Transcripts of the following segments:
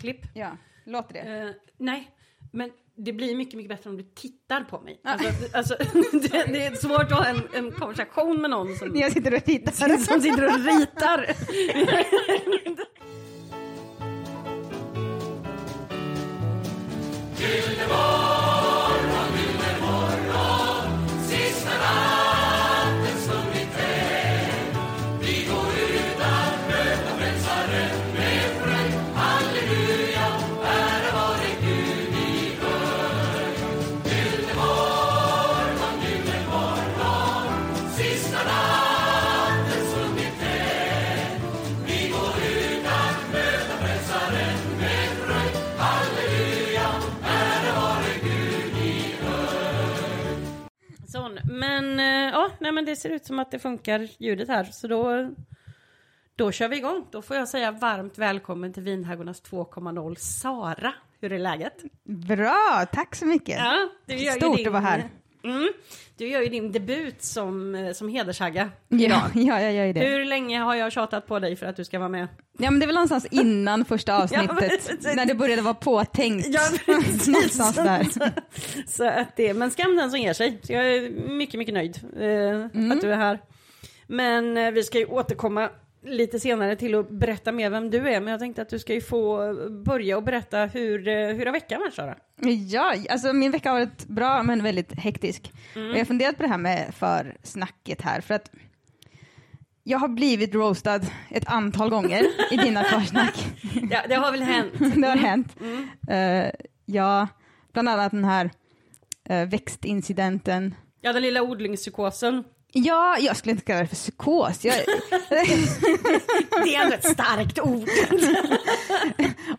klipp. Ja, låter det? Eh, nej, men det blir mycket, mycket bättre om du tittar på mig. Alltså, alltså, det, det är svårt att ha en, en konversation med någon som, Jag sitter och tittar. som sitter och ritar. nej, men det ser ut som att det funkar ljudet här. Så då, då kör vi igång. Då får jag säga varmt välkommen till Vinhaggornas 2.0 Sara. Hur är läget? Bra, tack så mycket. Ja, Stort din, att vara här. Mm, du gör ju din debut som, eh, som hedershagga. Ja, ja, jag gör ju det. Hur länge har jag tjatat på dig för att du ska vara med? Ja, men det är väl någonstans innan första avsnittet, precis. när det började vara påtänkt. Ja, någonstans där. Så att det, men skam den som ger sig. Så jag är mycket, mycket nöjd eh, Mm. att du är här. Men eh, vi ska ju återkomma lite senare till att berätta mer vem du är. Men jag tänkte att du ska ju få börja och berätta hur, eh, hur har veckan varit Sara? Ja, alltså min vecka har varit bra men väldigt hektisk. Mm. Och jag har funderat på det här med för snacket här, för att jag har blivit roastad ett antal gånger i dina försnack. Ja, det har väl hänt. det har hänt. Mm. Eh, ja, bland annat den här uh, växtincidenten. Ja, den lilla odlingspsykosen. Ja, jag skulle inte kalla det för psykos. Jag, Det är ändå ett starkt ord.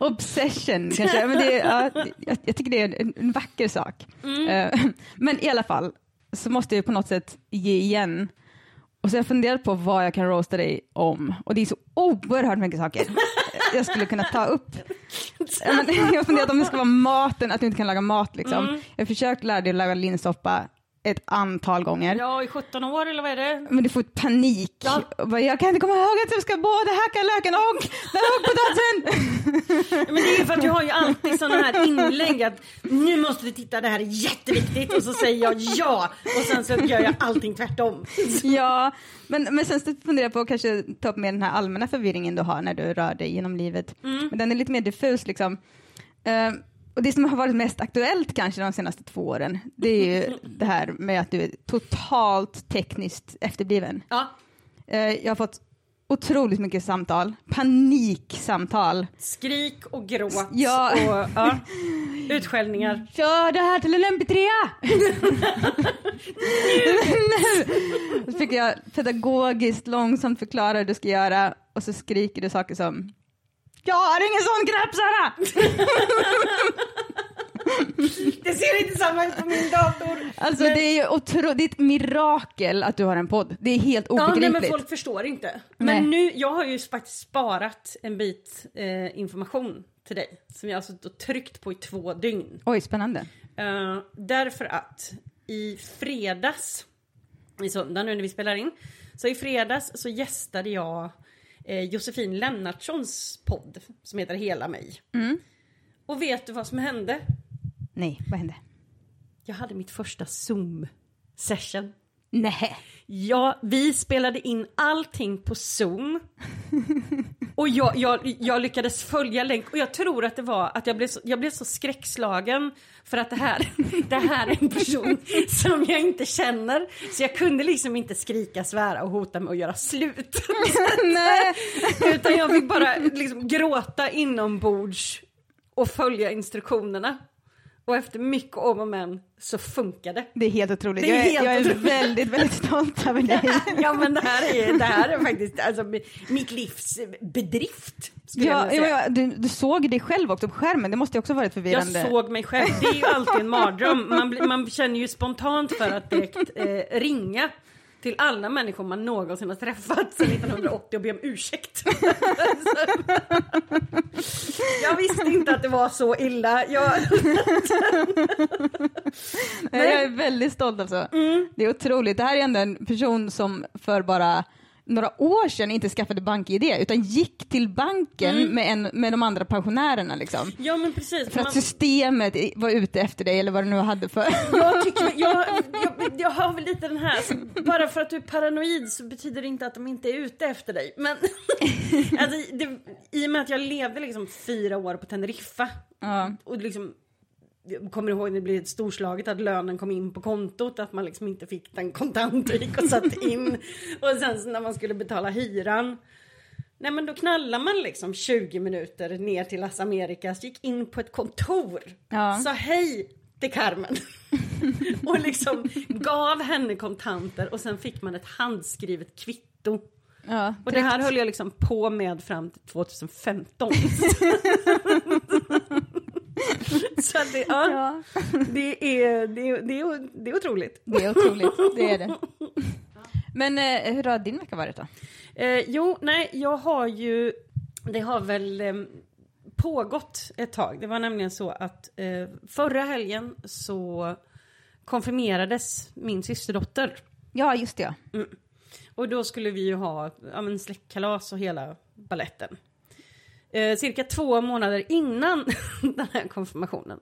obsession kanske. Men det, ja, jag, jag tycker det är en, en vacker sak. Eh, men i alla fall så måste jag på något sätt ge igen. Och så har jag funderat på vad jag kan roasta dig om. Och det är så oerhört mycket saker jag skulle kunna ta upp. Jag har funderat om det ska vara maten, att du inte kan laga mat. Liksom. Jag har försökt lära dig att laga linssoppa ett antal gånger. Ja, i 17 år eller vad är det? Men du får panik. Ja. Och bara, Jag kan inte komma ihåg att jag ska både hacka löken och laga potatisen. Men det är ju för att du har ju alltid sådana här inlägg att nu måste du titta, det här är jätteviktigt och så säger jag ja och sen så gör jag allting tvärtom. ja, men, men sen funderar jag på att kanske ta upp med den här allmänna förvirringen du har när du rör dig genom livet. Men den är lite mer diffus liksom. Eh, och det som har varit mest aktuellt kanske de senaste två åren, det är ju det här med att du är totalt tekniskt efterbliven. Ja, Eh, jag har fått otroligt mycket samtal, paniksamtal. skrik och gråt Ja. och ja, utskällningar. Kör det här till en MP3! nu! Så fick jag pedagogiskt långsamt förklara hur du ska göra och så skriker du saker som Jag har ingen sån knapp Sara! Det ser inte samma ut på min dator. Alltså Men- det är ju otro- det är ett mirakel att du har en podd. Det är helt Ja, nej, obegripligt. men folk förstår inte. Nej. Men nu, jag har ju faktiskt sparat en bit eh, information till dig som jag och tryckt på i två dygn. Oj, spännande. Eh, därför att i fredags, i söndag nu när vi spelar in, så i fredags så gästade jag eh, Josefin Lennartssons podd som heter Hela mig. Och vet du vad som hände? Nej, vad hände? Jag hade mitt första Zoom-session. Nej. Ja, vi spelade in allting på Zoom. Och jag, jag, jag lyckades följa länk och jag tror att det var att jag blev så, jag blev så skräckslagen för att det här, det här är en person som jag inte känner. Så jag kunde liksom inte skrika, svära och hota med att göra slut. Nej. Utan jag fick bara liksom gråta inombords och följa instruktionerna. Och efter mycket om och men så funkade. Det är helt otroligt. Det är jag, helt jag är otroligt. väldigt, väldigt stolt över dig. Ja men det här är, det här är faktiskt alltså, mitt livs bedrift. Ja, ja, ja, du, du såg dig själv också på skärmen, det måste ju också varit förvirrande. Jag såg mig själv, det är ju alltid en mardröm. Man, man känner ju spontant för att direkt eh, ringa till alla människor man någonsin har träffat sedan 1980 och be om ursäkt. jag visste inte att det var så illa. Jag, Nej, Jag är väldigt stolt alltså. Mm. Det är otroligt. Det här är ändå en person som för bara några år sedan inte skaffade bank-id utan gick till banken Mm. med, en, med de andra pensionärerna liksom. Ja men precis. För att Man- systemet var ute efter dig eller vad det nu hade för... Jag, tycker, jag, jag, jag har väl lite den här, bara för att du är paranoid så betyder det inte att de inte är ute efter dig. Men alltså, det, i och med att jag levde liksom fyra år på Teneriffa Ja. och liksom jag kommer ihåg det blev ett storslaget att lönen kom in på kontot, att man liksom inte fick den kontant och gick och satte in. Och sen när man skulle betala hyran, nej men då knallar man liksom 20 minuter ner till Las Americas, gick in på ett kontor, Ja. sa hej till Carmen. och liksom gav henne kontanter och sen fick man ett handskrivet kvitto. Ja, Och det här höll jag liksom på med fram till 2015. Så att det, ja, ja. det, är, det, är, det, är, det är otroligt. Det är otroligt, det är det. Men eh, hur har din vecka varit då? Eh, jo, nej, jag har ju, det har väl eh, pågått ett tag. Det var nämligen så att eh, förra helgen så konfirmerades min systerdotter. Ja, just det. Ja. Och då skulle vi ju ha ja, men släktkalas och hela balletten. Eh, cirka två månader innan den här konfirmationen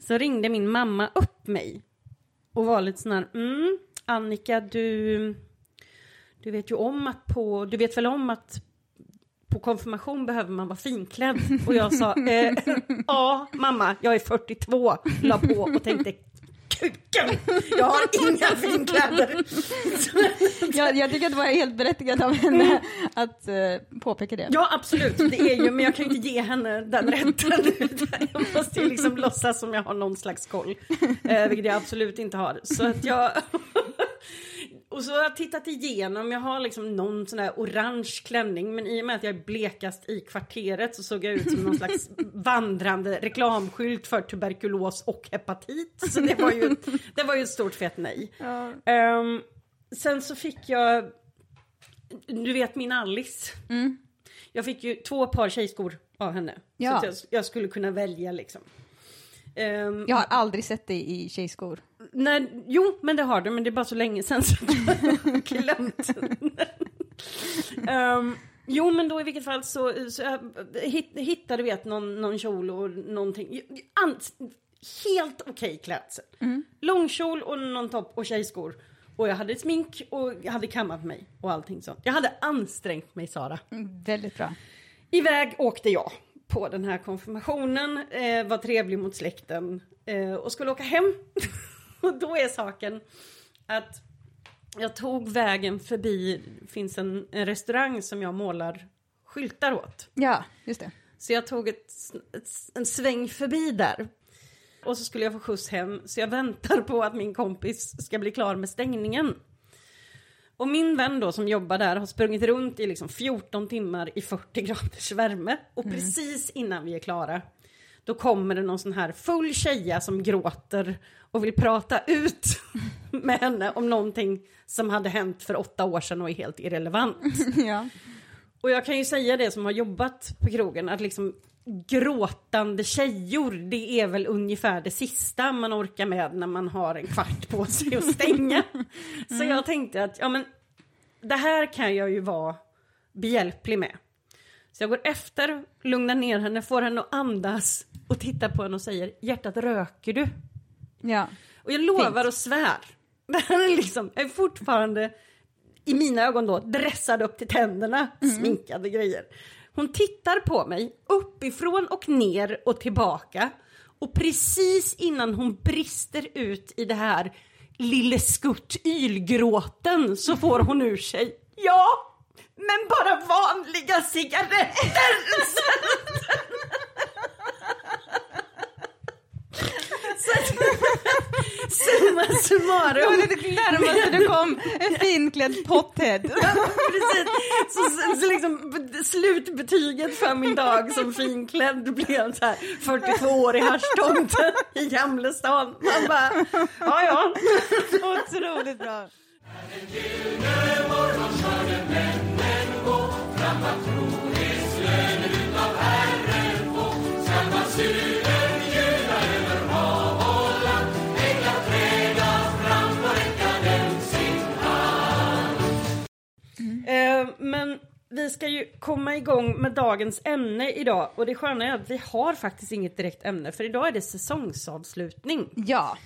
så ringde min mamma upp mig och var lite sån här, mm, Annika du, du vet ju om att på, du vet väl om att på konfirmation behöver man vara finklädd. Och jag sa, eh, ja mamma, jag är 42, la på och tänkte, kuken, jag har inga finkläder. Jag, jag tycker att det var helt berättigat av henne att eh, påpeka det. Ja absolut, det är ju, men jag kan ju inte ge henne den rätten. Jag måste ju liksom låtsas som jag har någon slags koll. Eh, vilket jag absolut inte har. Så att jag... Och så har jag tittat igenom, jag har liksom någon sån där orange klänning men i och med att jag är blekast i kvarteret så såg jag ut som någon slags vandrande reklamskylt för tuberkulos och hepatit. Så det var ju, det var ju ett stort fett nej. Ja. Ehm, sen så fick jag, du vet min Alice. Mm. Jag fick ju två par tjejskor av henne. Ja. Så att jag, jag skulle kunna välja liksom. Ehm, Jag har aldrig sett dig i tjejskor. när, jo, men det har du, men det är bara så länge sedan så jag har glömt. Ehm, jo, men då i vilket fall så, så jag hitt, hittade vet, någon, någon kjol och någonting. An, helt okej klädsel. Långkjol och någon topp och tjejskor. Och jag hade smink och jag hade kammat mig och allting sånt. Jag hade ansträngt mig, Sara. Mm, väldigt bra. Iväg åkte jag på den här konfirmationen, eh, var trevlig mot släkten eh, och skulle åka hem. och då är saken att jag tog vägen förbi, det finns en, en restaurang som jag målar skyltar åt. Ja, just det. Så jag tog ett, ett, en sväng förbi där. Och så skulle jag få skjuts hem, så jag väntar på att min kompis ska bli klar med stängningen. Och min vän då som jobbar där har sprungit runt i liksom 14 timmar i 40 graders värme. Och precis innan vi är klara, då kommer det någon sån här full tjeja som gråter och vill prata ut med henne om någonting som hade hänt för åtta år sedan och är helt irrelevant. ja. Och jag kan ju säga det som har jobbat på krogen, att liksom gråtande tjejor, det är väl ungefär det sista man orkar med när man har en kvart på sig att stänga. Så jag tänkte att, ja men, det här kan jag ju vara behjälplig med. Så jag går efter, lugnar ner henne, får henne att andas och tittar på henne och säger, hjärtat röker du? ja. Och jag lovar Fint. och svär. Det här är liksom, jag är fortfarande i mina ögon då dressad upp till tänderna, sminkade grejer. Hon tittar på mig uppifrån och ner och tillbaka. Och precis innan hon brister ut i det här lille skutt ylgråten så får hon ur sig Ja, men bara vanliga cigaretter! Så Summa Det var summarum. det närmaste du kom en finklädd pothead. Precis. Så, så, liksom slutbetyget för min dag som finklädd blev så här 42 år i Harstångt i Gamlestan. Man bara, ja ja. Otroligt bra. Eh, vi ska ju komma igång med dagens ämne idag och det sköna är att vi har faktiskt inget direkt ämne för idag är det säsongsavslutning Ja,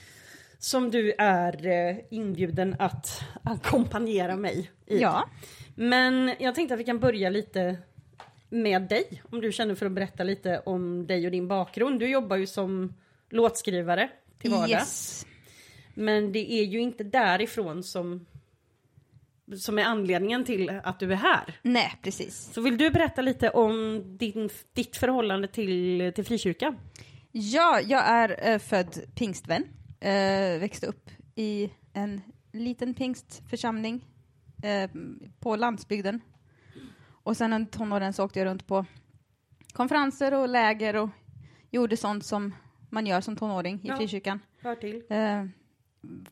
som du är eh, inbjuden att ackompanjera mig i. ja. Men jag tänkte att vi kan börja lite med dig om du känner för att berätta lite om dig och din bakgrund. Du jobbar ju som låtskrivare till vardags. Yes. Men det är ju inte därifrån som som är anledningen till att du är här. Nej, precis. Så vill du berätta lite om din, ditt förhållande till, till frikyrkan? Ja, jag är eh, född pingstvän. Eh, växte upp i en liten pingstförsamling eh, på landsbygden. Och sen under tonåren så åkte jag runt på konferenser och läger och gjorde sånt som man gör som tonåring i Ja. frikyrkan. Hör till.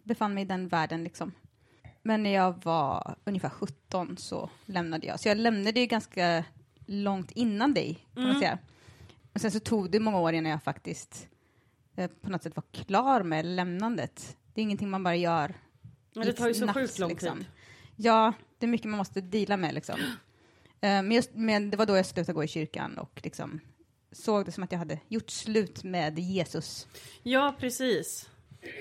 Befann mig i den världen liksom. Men när jag var ungefär 17 så lämnade jag. Så jag lämnade ju ganska långt innan dig, kan man säga. Och sen så tog det många år innan jag faktiskt eh, på något sätt var klar med lämnandet. Det är ingenting man bara gör Men det tar ju så nafs, sjukt lång liksom. tid. Ja, det är mycket man måste deala med liksom. Eh, men, just, men det var då jag slutade gå i kyrkan och liksom såg det som att jag hade gjort slut med Jesus. Ja, precis.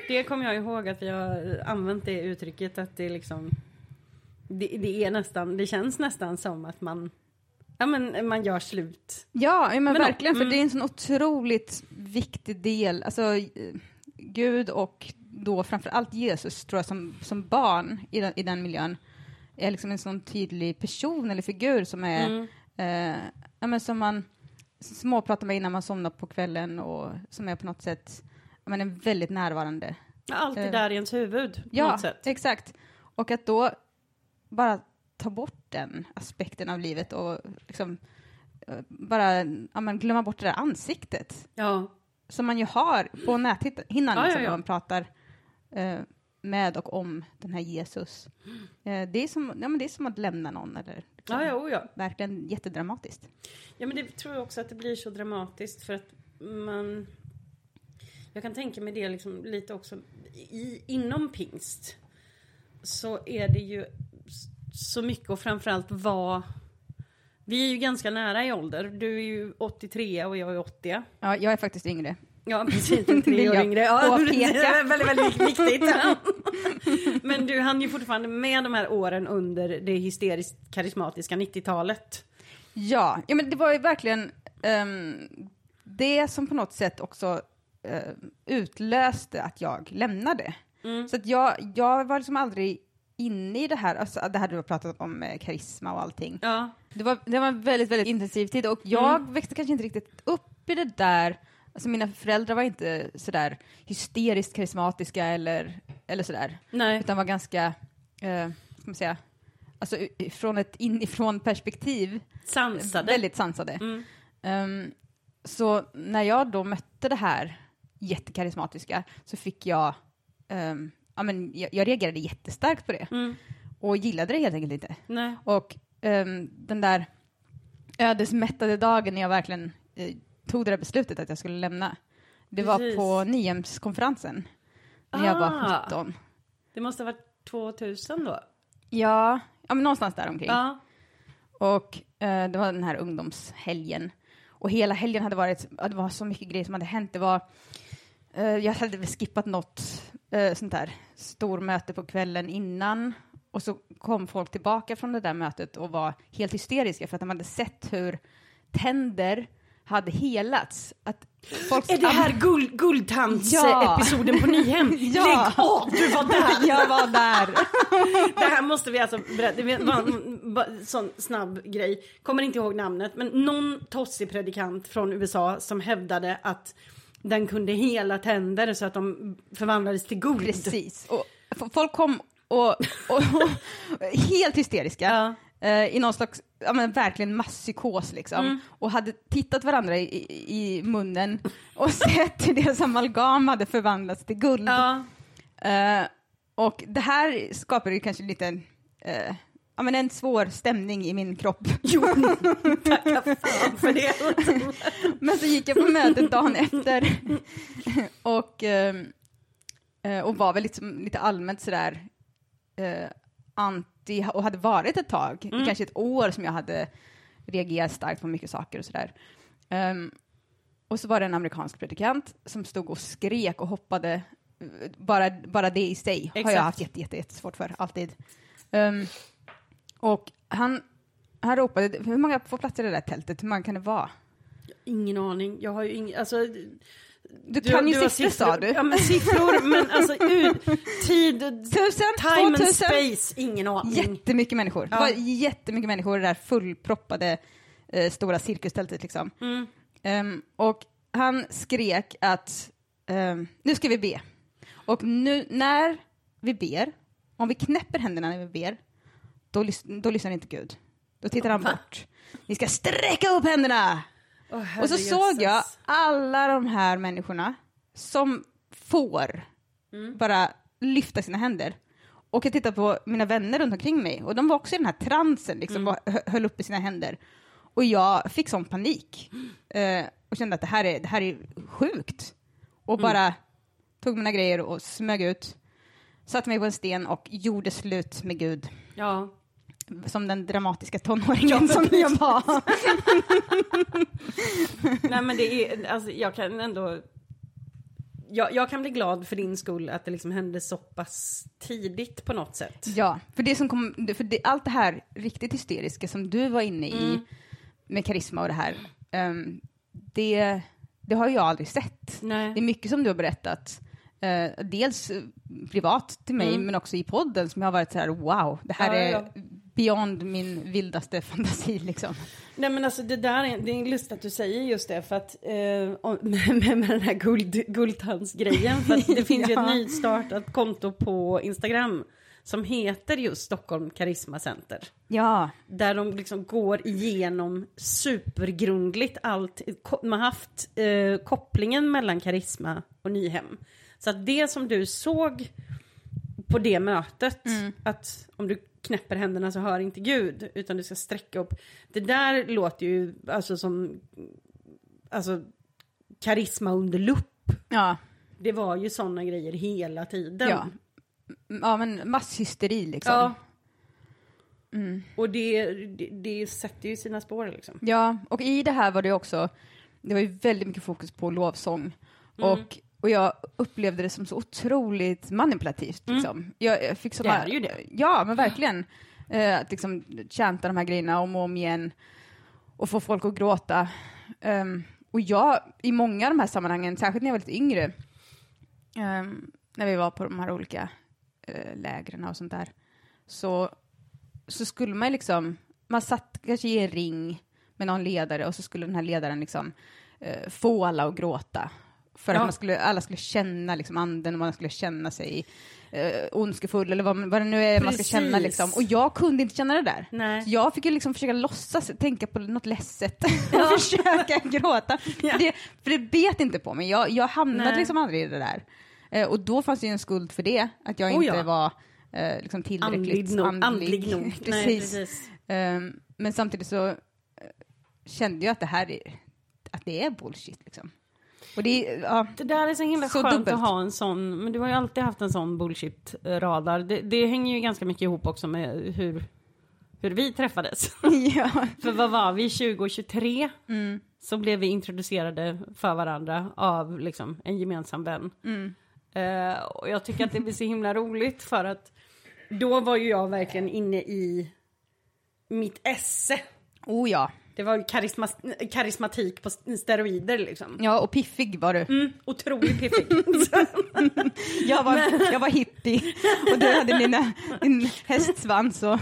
Det kommer jag ihåg att har använt det uttrycket att det är liksom det, det är nästan, det känns nästan som att man Ja men man gör slut. Ja, men, Men verkligen, för mm. det är en sån otroligt viktig del. Alltså, Gud och då framför allt Jesus, tror jag, som, som barn i den, i den miljön, är liksom en sån tydlig person eller figur som är, Mm. eh, ja, men som man småpratar med innan man somnar på kvällen och som är på något sätt, men är väldigt närvarande. Alltid Eh. där i ens huvud på Ja, något sätt. exakt. Och att då bara ta bort den aspekten av livet och liksom eh, bara ja, men glömma bort det där ansiktet Ja. som man ju har på näthinnan Ja, ja, liksom, ja. när man pratar eh, med och om den här Jesus. Eh, det, är som, ja, men det är som att lämna någon eller liksom, Ja, ja, oh, ja. verkligen jättedramatiskt. Ja men det tror jag också att det blir så dramatiskt för att man Jag kan tänka mig det liksom lite också i, inom pingst Så är det ju så mycket och framförallt vad Vi är ju ganska nära i ålder. Du är ju 83 och jag är 80. Ja, jag är faktiskt yngre. Ja precis, tre år yngre. Ja, påpeka. det är väldigt, väldigt viktigt. Ja. Men du hann ju fortfarande med de här åren under det hysteriskt karismatiska 90-talet. Ja, ja men det var ju verkligen ehm, det som på något sätt också ehm, utlöste att jag lämnade. Mm. Så att jag, jag var liksom aldrig inne i det här, alltså det här du har pratat om med karisma och allting. Ja, Det var, det var en väldigt, väldigt intensiv tid och jag Mm. växte kanske inte riktigt upp i det där. Alltså mina föräldrar var inte sådär hysteriskt karismatiska eller, eller sådär, nej. utan var ganska, eh, ska man säga, alltså från ett inifrån perspektiv Sansade. väldigt sansade. Mm. Ehm, så när jag då mötte det här jättekarismatiska så fick jag, ehm, ja men jag, jag reagerade jättestarkt på det Mm. och gillade det helt enkelt inte. Nej. Och ehm, den där ödesmättade dagen när jag verkligen eh, tog det där beslutet att jag skulle lämna, det Precis. var på Nyhemskonferensen när jag var Ah. 17. Det måste ha varit 2000 då? Ja, ja men någonstans där omkring. Ja. Och eh, det var den här ungdomshelgen. Och hela helgen hade varit, det var så mycket grejer som hade hänt. Det var, jag hade väl skippat något eh, sånt där stormöte på kvällen innan. Och så kom folk tillbaka från det där mötet och var helt hysteriska för att de hade sett hur tänder hade helats. Att folks Är det här guld, Ja. guldtands-episoden på Nyhem? Ja. Lägg av, du var där! jag var där. Det här måste vi alltså berätta, det var en sån snabb grej. Kommer inte ihåg namnet, men någon tossig predikant från USA som hävdade att den kunde hela tänder så att de förvandlades till guld. Precis. Och folk kom och, och, och helt hysteriska. Ja. eh, i någon slags, ja men verkligen masspsykos liksom. Mm. Och hade tittat varandra i, i, i munnen och sett hur deras amalgam hade förvandlats till guld. Ja. Eh, och det här skapade ju kanske lite, eh, ja men en svår stämning i min kropp. Jo, tacka fan för det. Men så gick jag på mötet dagen efter och, eh, eh, och var väl liksom lite allmänt sådär eh, det, och hade varit ett tag, kanske ett år som jag hade reagerat starkt på mycket saker och sådär. Ehm, och så var det en amerikansk predikant som stod och skrek och hoppade. Bara, bara det i sig har Exakt. jag haft jätte, jätte, jättesvårt för, alltid. Ehm, och han, han ropade, hur många får plats i det där tältet? Hur många kan det vara? Ingen aning. Jag har ju ingen, alltså. Du, kan ju har siffror sa du. Ja men siffror, men alltså ut, tid, Tusen, time and tvåtusen. space, ingen aning. Jättemycket människor. Ja. Det var jättemycket människor i det där fullproppade eh, stora cirkustältet liksom. Mm. Ehm, och han skrek att ehm, nu ska vi be. Och nu när vi ber, om vi knäpper händerna när vi ber, då, lys- då lyssnar inte Gud. Då tittar han bort. Ni ska sträcka upp händerna! Åh, Och så såg herrejösses. jag alla de här människorna som får Mm. bara lyfta sina händer. Och jag tittade på mina vänner runt omkring mig och de var också i den här transen, liksom, Mm. höll uppe sina händer. Och jag fick sån panik eh, och kände att det här är, det här är sjukt. Och Mm. bara tog mina grejer och smög ut, satte mig på en sten och gjorde slut med Gud. Ja. Som den dramatiska tonåringen som jag var. Nej men det är, alltså jag kan ändå. Jag, jag kan bli glad för din skull att det liksom hände så pass tidigt på något sätt. Ja, för, det som kom, för det, allt det här riktigt hysteriska som du var inne i Mm. med karisma och det här, ehm, det, det har jag aldrig sett. Det är Nej. mycket som du har berättat, eh, dels privat till mig, Mm. men också i podden som jag har varit så här, wow, det här Ja, är ja. Beyond min vildaste fantasi liksom. Nej men alltså det där är, det är lustigt att du säger just det för att eh, med, med den här guld, guldtandsgrejen för att det finns ju Ja. ett nystartat konto på Instagram som heter just Stockholm Karisma Center. Ja, Där de liksom går igenom supergrundligt allt. Man har haft eh, kopplingen mellan karisma och Nyhem. Så att det som du såg på det mötet, att om du knäpper händerna så hör inte Gud, utan du ska sträcka upp. Det där låter ju alltså som alltså, karisma under lupp. ja, Det var ju sådana grejer hela tiden. ja. Ja men masshysteri liksom. Ja. Mm. Och det, det, det sätter ju sina spår liksom. Ja, och i det här var det också, det var ju väldigt mycket fokus på lovsång. Mm. Och, och jag upplevde det som så otroligt manipulativt. Liksom. Jag, jag fick Mm. Det är ju det. Ja, men verkligen. Eh, att liksom chanta de här grejerna om och om igen och få folk att gråta. Ehm, och jag, i många av de här sammanhangen, särskilt när jag var lite yngre, ehm, när vi var på de här olika uh, lägren och sånt där, så, så skulle man liksom, man satt kanske i en ring med någon ledare och så skulle den här ledaren liksom eh, få alla att gråta. För Ja. att man skulle, alla skulle känna liksom anden och man skulle känna sig eh, ondskefull eller vad, vad det nu är man ska Precis. känna. Liksom. Och jag kunde inte känna det där. Nej. Jag fick ju liksom försöka låtsas tänka på något ledset och försöka gråta. Ja. För, det, för det bet inte på mig. Jag, jag hamnade Nej. liksom aldrig i det där. Eh, och då fanns det ju en skuld för det, att jag Oh inte ja. var eh, liksom tillräckligt Andlig nog. Andlig nog. precis. Nej, precis. Ehm, men samtidigt så eh, kände jag att det här är, att det är bullshit liksom. Och det är, ja, Det där är så himla Så skönt dubbelt. att ha en sån, men du har ju alltid haft en sån bullshit-radar. Det, det hänger ju ganska mycket ihop också med hur, hur vi träffades. ja. För vad var vi, 2023? Mm. Så blev vi introducerade för varandra av liksom en gemensam vän. Mm. Eh, och jag tycker att det blir så himla roligt för att då var ju jag verkligen inne i mitt esse. Oh ja. Det var karisma, karismatik på steroider liksom. Ja, och piffig var du. Mm, otroligt piffig. Jag var, jag var hippie och du hade dina, din hästsvans och...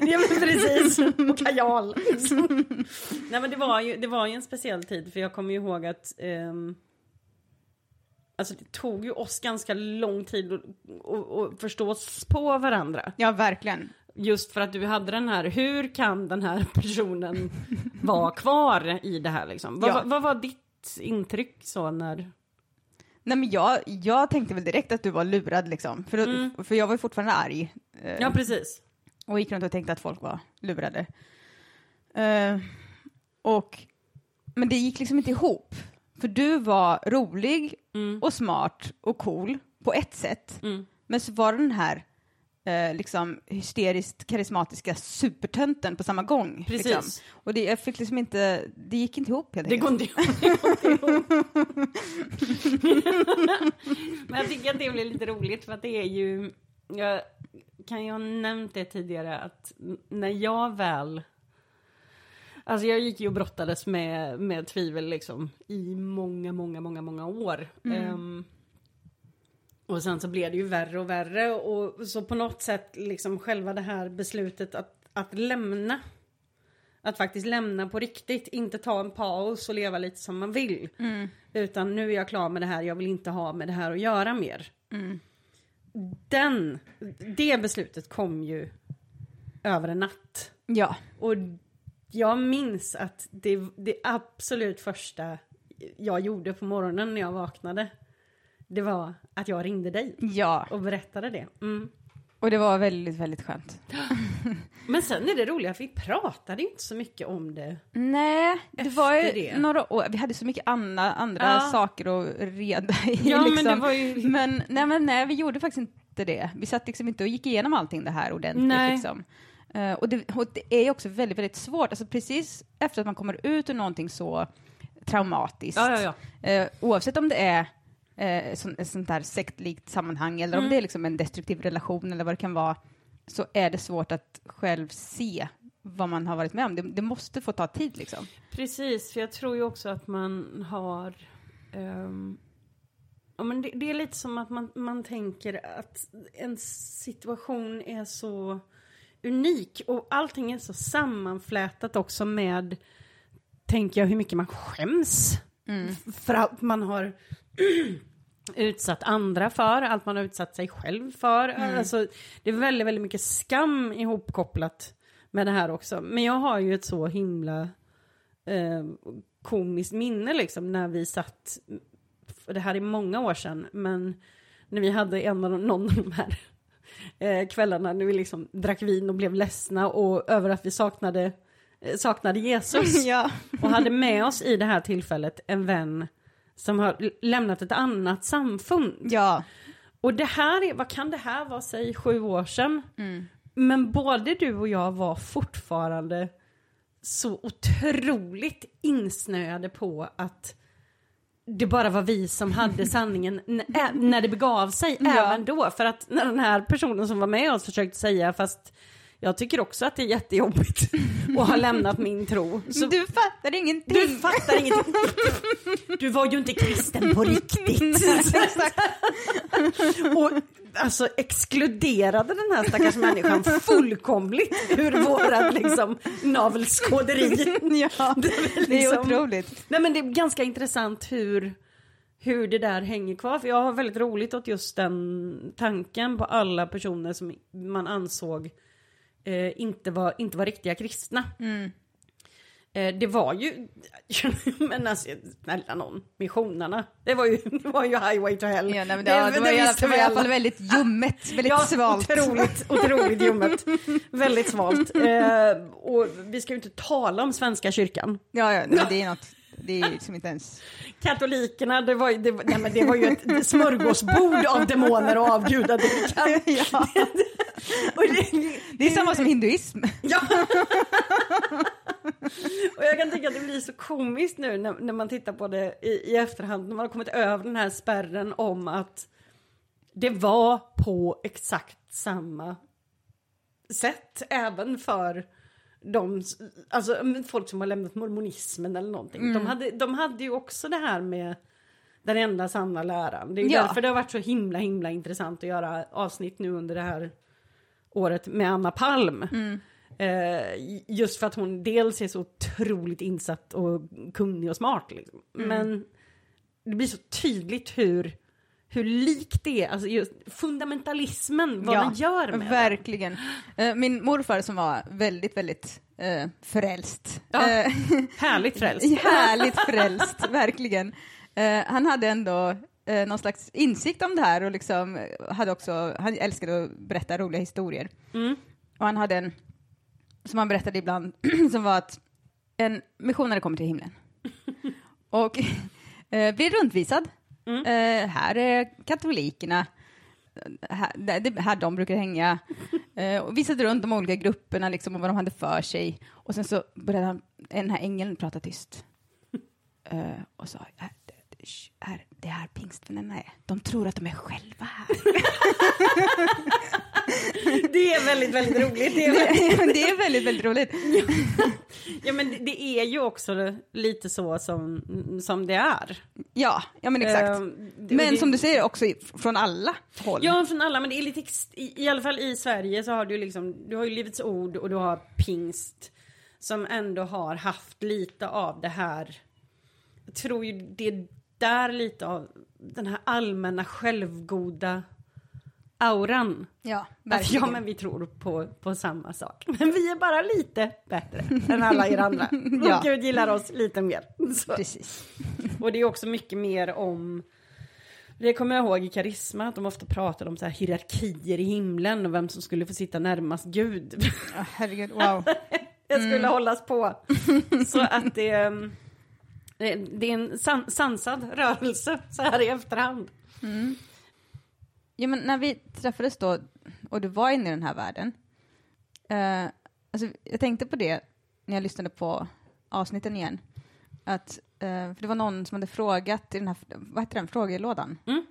ja men precis, och kajal. Nej men det var, ju, det var ju en speciell tid för jag kommer ju ihåg att ehm, Alltså det tog ju oss ganska lång tid att förstå oss på varandra. Ja, verkligen. Just för att du hade den här, hur kan den här personen vara kvar i det här liksom? Vad, Ja. vad, var ditt intryck så när... Nej, men jag, jag tänkte väl direkt att du var lurad liksom. För, Mm. för jag var ju fortfarande arg. eh, Ja precis. och gick runt och tänkte att folk var lurade. Eh, och, men det gick liksom inte ihop. För du var rolig Mm. och smart och cool på ett sätt. Mm. Men så var den här eh, liksom hysteriskt karismatiska supertönten på samma gång. Precis. Liksom. Och det, jag fick liksom inte, det gick inte ihop helt Det går inte det går inte ihop. Men jag tycker att det blir lite roligt för att det är ju, jag kan ju ha nämnt det tidigare att när jag väl, alltså jag gick ju och brottades med, med tvivel liksom i många, många, många, många år. Ehm, och sen så blev det ju värre och värre och så på något sätt liksom själva det här beslutet att, att lämna att faktiskt lämna på riktigt, inte ta en paus och leva lite som man vill. Utan nu är jag klar med det här, jag vill inte ha med det här att göra mer. Den, det beslutet kom ju över en natt. Ja, Och jag minns att det, det absolut första jag gjorde på morgonen när jag vaknade, det var att jag ringde dig ja, och berättade det. Mm. och det var väldigt, väldigt skönt. Men sen är det roliga att vi pratade inte så mycket om det. Nej, det var ju det. några år, vi hade så mycket andra, andra Ja. saker att reda i. Ja, men liksom. det var ju- men, nej, men nej, vi gjorde faktiskt inte det. Vi satt liksom inte och gick igenom allting det här ordentligt. Nej. Liksom. Eh, och, det, och det är ju också väldigt, väldigt svårt, alltså precis efter att man kommer ut ur någonting så traumatiskt, Ja, ja, ja. eh, oavsett om det är eh, så, ett sånt där sektlikt sammanhang eller om Mm. det är liksom en destruktiv relation eller vad det kan vara, så är det svårt att själv se vad man har varit med om. Det, det måste få ta tid liksom. Precis, för jag tror ju också att man har... ehm, ja, men det, det är lite som att man, man tänker att en situation är så unik och allting är så sammanflätat också med, tänker jag, hur mycket man skäms f- för allt man har utsatt andra för, allt man har utsatt sig själv för. Alltså, det är väldigt, väldigt mycket skam ihopkopplat med det här också. Men jag har ju ett så himla eh, komiskt minne liksom när vi satt, det här är många år sedan, men när vi hade en av de, någon av de här eh, kvällarna när vi liksom drack vin och blev ledsna och över att vi saknade, saknade Jesus. ja. Och hade med oss i det här tillfället en vän som har lämnat ett annat samfund. ja. Och det här är, vad kan det här vara, säg sju år sedan? Men både du och jag var fortfarande så otroligt insnöade på att det bara var vi som hade sanningen när det begav sig, Ja. även då. För att när den här personen som var med oss försökte säga, fast jag tycker också att det är jättejobbigt att ha lämnat min tro. Så Du fattar ingenting. du fattar ingenting. Du var ju inte kristen på riktigt. Och alltså exkluderade den här stackars människan fullkomligt ur vårat liksom navelskåderi. ja, Det är väl det är liksom- otroligt. Nej men det är ganska intressant hur, hur det där hänger kvar. För jag har väldigt roligt åt just den tanken på alla personer som man ansåg eh, inte, var, inte var riktiga kristna. Eh, det var ju, men alltså snälla någon, missionarna, det var ju, det var ju highway to hell. Ja, nej, men det, det, det, var i alla, det var i alla fall väldigt ljummet, väldigt Ja, svalt. otroligt, otroligt ljummet. Väldigt svalt. Eh, och vi ska ju inte tala om Svenska kyrkan. Ja, ja, nej, det är något, det är liksom inte ens... Katolikerna, det var, det, nej, men det var ju ett smörgåsbord av demoner och avgudadyrkan. ja, det, det är samma som hinduism. ja. och jag kan tycka att det blir så komiskt nu när, när man tittar på det i, i efterhand, när man har kommit över den här spärren om att det var på exakt samma sätt även för de, alltså folk som har lämnat mormonismen eller någonting. De, hade, de hade ju också det här med den enda sanna läran. Det är ju Ja. därför det har varit så himla himla intressant att göra avsnitt nu under det här året med Anna Palm. Eh, just för att hon dels är så otroligt insatt och kunnig och smart. Liksom. Men det blir så tydligt hur, hur likt det är, alltså just fundamentalismen, vad den gör med. Verkligen. Eh, Min morfar som var väldigt, väldigt eh, frälst. Ja. Eh, Härligt frälst. Härligt frälst, verkligen. Eh, han hade ändå eh, någon slags insikt om det här och liksom eh, hade också, han älskade att berätta roliga historier. Mm. Och han hade en, som han berättade ibland, som var att en missionare kommer till himlen och eh, blir rundvisad. Mm. Eh, här är katolikerna. här, det det är här de brukar hänga. Eh, och visade runt de olika grupperna liksom, och vad de hade för sig. Och sen så började han, den här ängeln prata tyst. Eh, och sa, "Här, det- sh, här, det är här pingstvännerna är. De tror att de är själva här. Det är väldigt, väldigt roligt. Det är väldigt, det är väldigt, väldigt roligt. ja, men det- det är ju också lite så som, som det är. Ja, ja men exakt. Eh, det- men som du säger också från alla håll. Ja, från alla, men det är lite, i, i alla fall i Sverige så har du liksom, du har ju Livets Ord och du har Pingst som ändå har haft lite av det här, jag tror ju det är där lite av den här allmänna självgoda auran. ja Att verkligen. ja, men vi tror på, på samma sak. Men vi är bara lite bättre än alla er andra. Ja. Och Gud gillar oss lite mer. Så. Precis. Och det är också mycket mer om det kommer jag ihåg i Karisma, att de ofta pratade om så här hierarkier i himlen och vem som skulle få sitta närmast Gud. Ja, herregud, wow. det skulle Mm. hållas på. Så att det, är- det, är en san, sansad rörelse så här i efterhand. Ja, men när vi träffades då och du var inne i den här världen. Eh, alltså, jag tänkte på det när jag lyssnade på avsnitten igen. Att, eh, för det var någon som hade frågat i den här, vad heter den, frågelådan? Mm.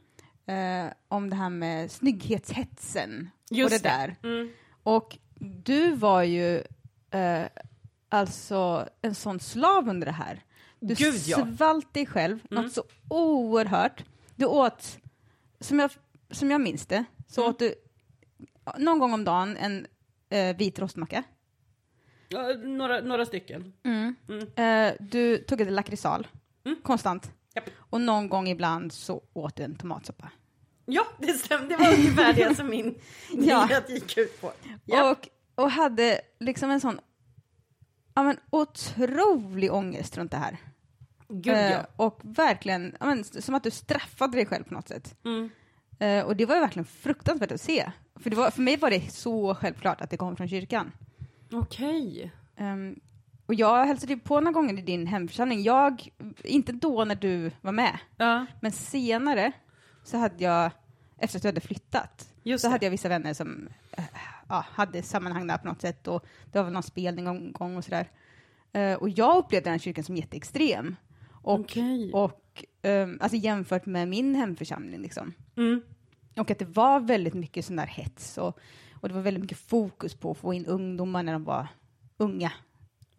Eh, om det här med snygghetshetsen Just och det, det. där. Mm. Och du var ju eh, alltså en sån slav under det här. Du Gud, ja. svalt dig själv Mm. något så oerhört. Du åt, som jag, som jag minns det, så Mm. åt du någon gång om dagen en eh, vit rostmacka. Ja, några, några stycken. Mm. Eh, du tog ett lakritsal, Mm. konstant. Japp. Och någon gång ibland så åt du en tomatsoppa. Ja, det stämmer. Det var ungefär det som min Ja. diet gick ut på. Ja. Och, och hade liksom en sån ja, men, otrolig ångest runt det här. Gud Eh, ja. och verkligen, men, som att du straffade dig själv på något sätt. Mm. Eh, och det var ju verkligen fruktansvärt att se. För, var, för mig var det så självklart att det kom från kyrkan. Okej. Ehm, och jag hälsade på några gånger i din hemförsamling. Jag, inte då när du var med, Ja, men senare så hade jag, efter att du hade flyttat, just så det. hade jag vissa vänner som eh, ja, hade sammanhang där på något sätt och det var väl någon spelning någon gång och sådär. Eh, och jag upplevde den här kyrkan som jätteextrem. Och, Okej. och ehm, alltså jämfört med min hemförsamling liksom. Mm. Och att det var väldigt mycket sån där hets och, och det var väldigt mycket fokus på att få in ungdomar när de var unga.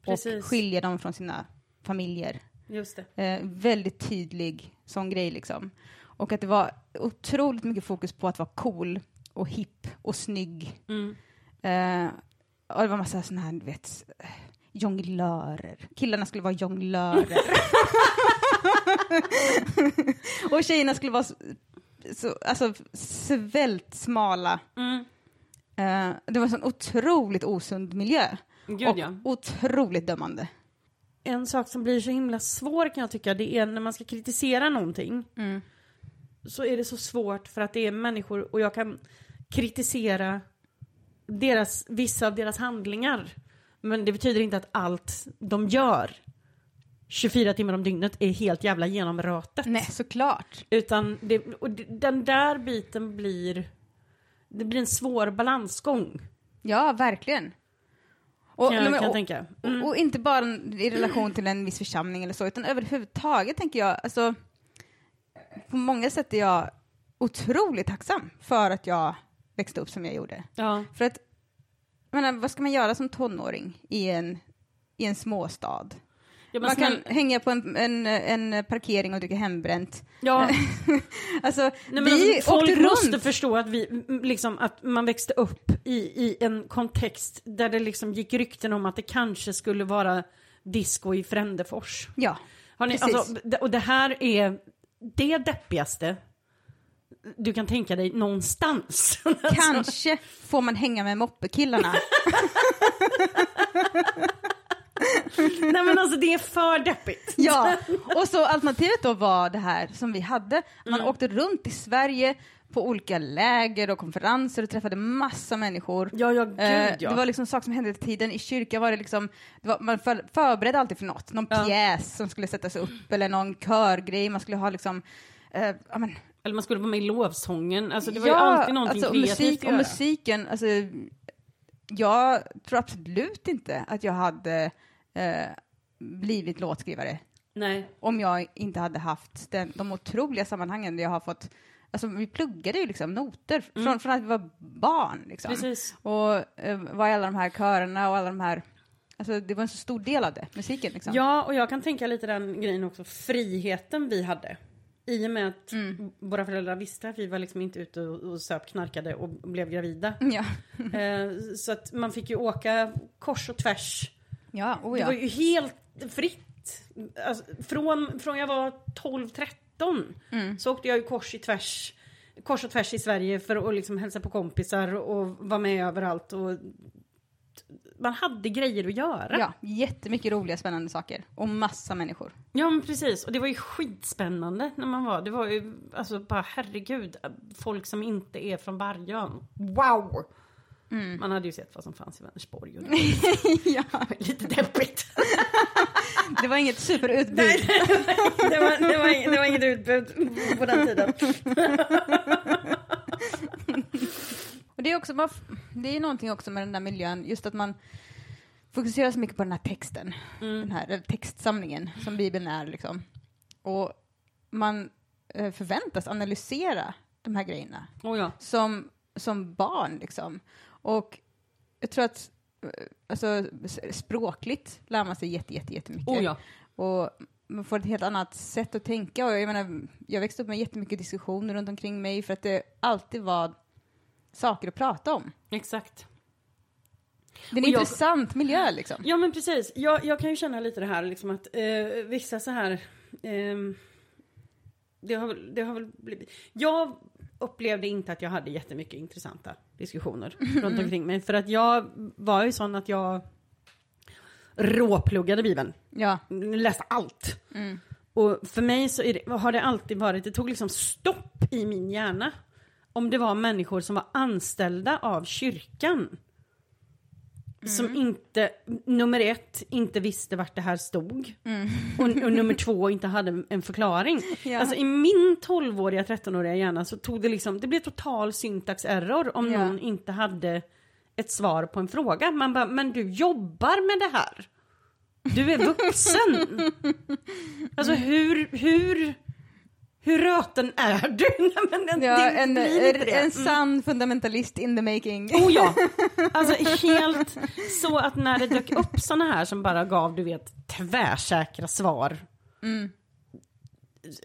Precis. Och skilja dem från sina familjer. Just. Eh, väldigt tydlig sån grej liksom. Och att det var otroligt mycket fokus på att vara cool och hipp och snygg. Mm. Eh, och det var massa såna här, du vet, jonglörer. Killarna skulle vara jonglörer. och tjejerna skulle vara så, så, alltså, svält smala. Mm. Eh, det var en sån otroligt osund miljö. Gud och ja. otroligt dömande. En sak som blir så himla svår kan jag tycka, det är när man ska kritisera någonting. Mm. Så är det så svårt för att det är människor och jag kan kritisera deras, vissa av deras handlingar. Men det betyder inte att allt de gör 24 timmar om dygnet är helt jävla genomrötet. Nej, såklart. Utan det, och den där biten blir, det blir en svår balansgång. Ja, verkligen. Och, Kan jag, men- och, tänka. Mm. och, och inte bara i relation till en viss församling eller så, utan överhuvudtaget tänker jag, alltså, på många sätt är jag otroligt tacksam för att jag växte upp som jag gjorde. Ja. För att, menar, vad ska man göra som tonåring i en, i en småstad? Ja, Man kan snälla- hänga på en, en, en parkering och dricka hembränt. ja. Alltså, Nej, vi alltså, folk åkte måste runt. förstå att, vi, liksom, att man växte upp i, i en kontext där det liksom gick rykten om att det kanske skulle vara disco i Frändefors. Ja, Har ni, Precis. alltså, och det här är det deppigaste du kan tänka dig någonstans. Kanske får man hänga med moppekillarna. Nej men alltså det är för deppigt. Ja, och så alternativet då var det här som vi hade. Man åkte runt i Sverige på olika läger och konferenser och träffade massa människor. Ja, ja, gud Eh, ja. Det var liksom saker som hände hela tiden. I kyrkan var det liksom, det var, man för, förberedde alltid för något. Någon Ja. pjäs som skulle sättas upp eller någon körgrej. Man skulle ha liksom eh, ja, men, Eller man skulle vara med i lovsången. Alltså det var ju alltid någonting alltså, och kreativt musik, att och göra. musiken, alltså, jag tror absolut inte att jag hade eh, blivit låtskrivare Nej, om jag inte hade haft den, de otroliga sammanhangen där jag har fått Alltså vi pluggade ju liksom noter från, från att vi var barn. Liksom. Mm. precis. Och eh, var i alla de här körerna och alla de här, alltså det var en så stor del av det, musiken liksom. Ja, och jag kan tänka lite den grejen också, friheten vi hade. I och med att Mm. våra föräldrar visste att vi var liksom inte ute och, och söp, knarkade och blev gravida. Ja, eh, så att man fick ju åka kors och tvärs. ja, oh Det ja. var ju helt fritt. Alltså, från, från jag var 12-13 Mm. så åkte jag ju kors, i tvärs, kors och tvärs i Sverige för att liksom hälsa på kompisar och vara med överallt. Och man hade grejer att göra. Ja, jättemycket roliga spännande saker och massa människor. Ja men precis, och det var ju skitspännande när man var, det var ju alltså bara herregud, folk som inte är från Vargön. Wow! Man hade ju sett vad som fanns i Vänersborg och det ja, var lite deppigt. det var inget superutbud. Nej, det var, det, var, det var inget utbud på den tiden. Och det är också, man, det är någonting också med den där miljön, just att man fokuserar så mycket på den här texten, den här eller textsamlingen som Bibeln är liksom. Och man eh, förväntas analysera de här grejerna Oh ja. som, som barn liksom. Och jag tror att eh, alltså, språkligt lär man sig jätte, jätte, jättemycket. Oh ja. Och man får ett helt annat sätt att tänka. Och jag, menar, jag växte upp med jättemycket diskussioner runt omkring mig för att det alltid var saker att prata om. Exakt. Det är en jag- intressant miljö liksom. Ja men precis, jag, jag kan ju känna lite det här liksom att eh, vissa så här ehm, det, har, det har väl blivit, jag upplevde inte att jag hade jättemycket intressanta diskussioner runt omkring mig för att jag var ju sån att jag råpluggade Bibeln, Ja. läste allt. Och för mig så det, har det alltid varit, det tog liksom stopp i min hjärna om det var människor som var anställda av kyrkan. Som inte, nummer ett, inte visste vart det här stod. Och, och nummer två, inte hade en förklaring. Ja. Alltså i min 12-åriga, 13-åriga hjärna så tog det liksom, det blev total syntax error om Ja. någon inte hade ett svar på en fråga. Man bara, men du jobbar med det här. Du är vuxen. alltså hur, hur, hur röten är du? Nej, men det- Ja, det en, en, det. en sann fundamentalist in the making. Oh ja! Alltså helt så att när det dök upp såna här som bara gav, du vet, tvärsäkra svar.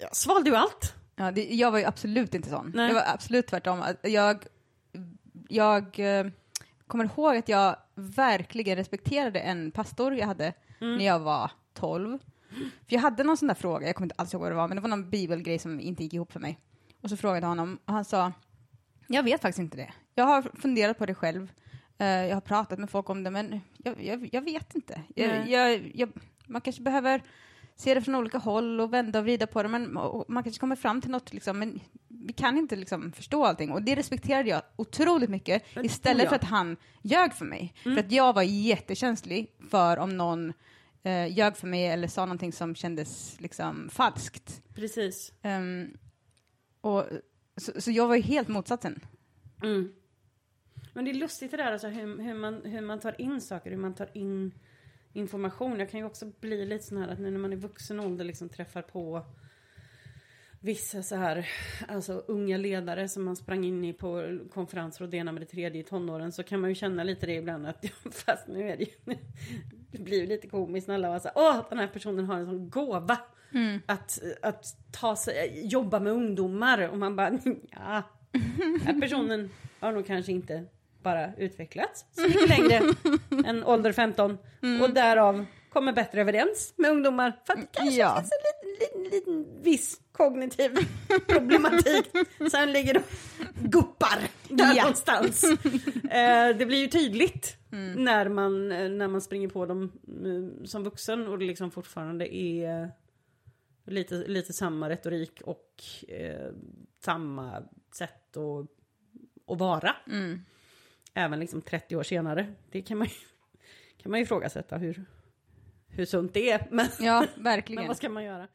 Jag svalde ju allt. Ja, det, jag var ju absolut inte sån. Nej. Jag var absolut tvärtom. Jag, jag eh, kommer ihåg att jag verkligen respekterade en pastor jag hade Mm. när jag var 12. För jag hade någon sån där fråga, jag kommer inte alls ihåg vad det var, men det var någon bibelgrej som inte gick ihop för mig. Och så frågade jag honom och han sa, jag vet faktiskt inte det. Jag har funderat på det själv. Eh, jag har pratat med folk om det, men jag, jag, jag vet inte. Jag, man kanske behöver se det från olika håll och vända och vrida på det, men man kanske kommer fram till något, liksom, men vi kan inte liksom förstå allting. Och det respekterade jag otroligt mycket, istället för att han ljög för mig. För att jag var jättekänslig för om någon eh, ljög för mig eller sa någonting som kändes liksom falskt. Precis. Ehm, och, så, så jag var ju helt motsatsen. Mm. Men det är lustigt det där alltså, hur, hur, man, hur man tar in saker, hur man tar in information. Jag kan ju också bli lite sån här att nu när man i vuxen ålder liksom träffar på vissa så här, alltså unga ledare som man sprang in i på konferenser och det ena med det tredje i tonåren så kan man ju känna lite det ibland att fast nu är det ju, det blir ju lite komiskt när alla var så här, åh den här personen har en sån gåva att, att ta sig, jobba med ungdomar och man bara, ja, den här personen har nog kanske inte bara utvecklats så mycket längre än ålder 15 och därav kommer bättre överens med ungdomar för att det kanske Ja. finns en liten, liten, liten viss kognitiv problematik. Sen ligger och guppar där Ja. någonstans. Eh, det blir ju tydligt när, man, eh, när man springer på dem eh, som vuxen och det liksom fortfarande är lite, lite samma retorik och eh, samma sätt att, att vara. Även liksom 30 år senare. Det kan man ju, kan man ju ifrågasätta hur, hur sunt det är. Men, Ja, men verkligen. vad ska man göra?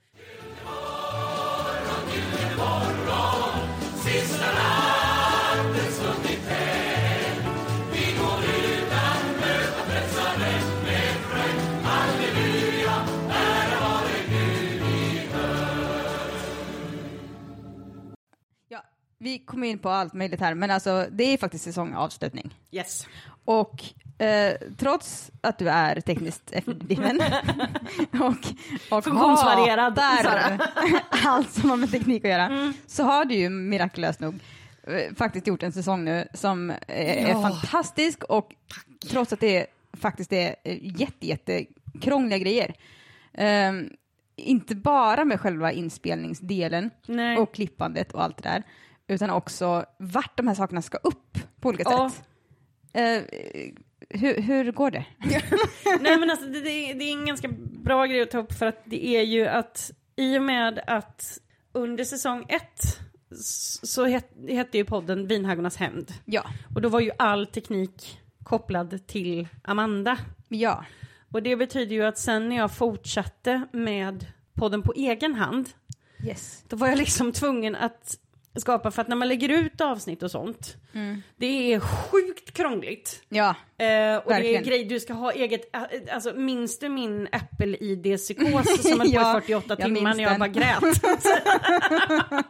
Var Ja, vi kommer in på allt möjligt här, men alltså det är faktiskt säsongavslutning. Yes. Och eh, trots att du är tekniskt efterbliven och, och Funktionsvarierad, hatar allt som har med teknik att göra, så har du ju mirakulöst nog eh, faktiskt gjort en säsong nu som eh, är fantastisk och trots att det faktiskt är eh, jätte, jätte krångliga grejer. Ehm, inte bara med själva inspelningsdelen Nej. och klippandet och allt det där, utan också vart de här sakerna ska upp på olika Ja. sätt. Eh, hur, hur går det? Nej men alltså det, det, är- en ganska bra grej att ta upp för att det är ju att i och med att under säsong ett så het, hette ju podden Vinhaggornas hämnd. Ja. Och då var ju all teknik kopplad till Amanda. Ja. Och det betyder ju att sen när jag fortsatte med podden på egen hand, Yes. då var jag liksom tvungen att skapa, för att när man lägger ut avsnitt och sånt, det är sjukt krångligt. Ja. Eh, och det är Verkligen. grej, du ska ha eget, eh, alltså minns du min Apple-ID-psykos som höll på Ja, i 48 jag timmar när jag den. bara grät?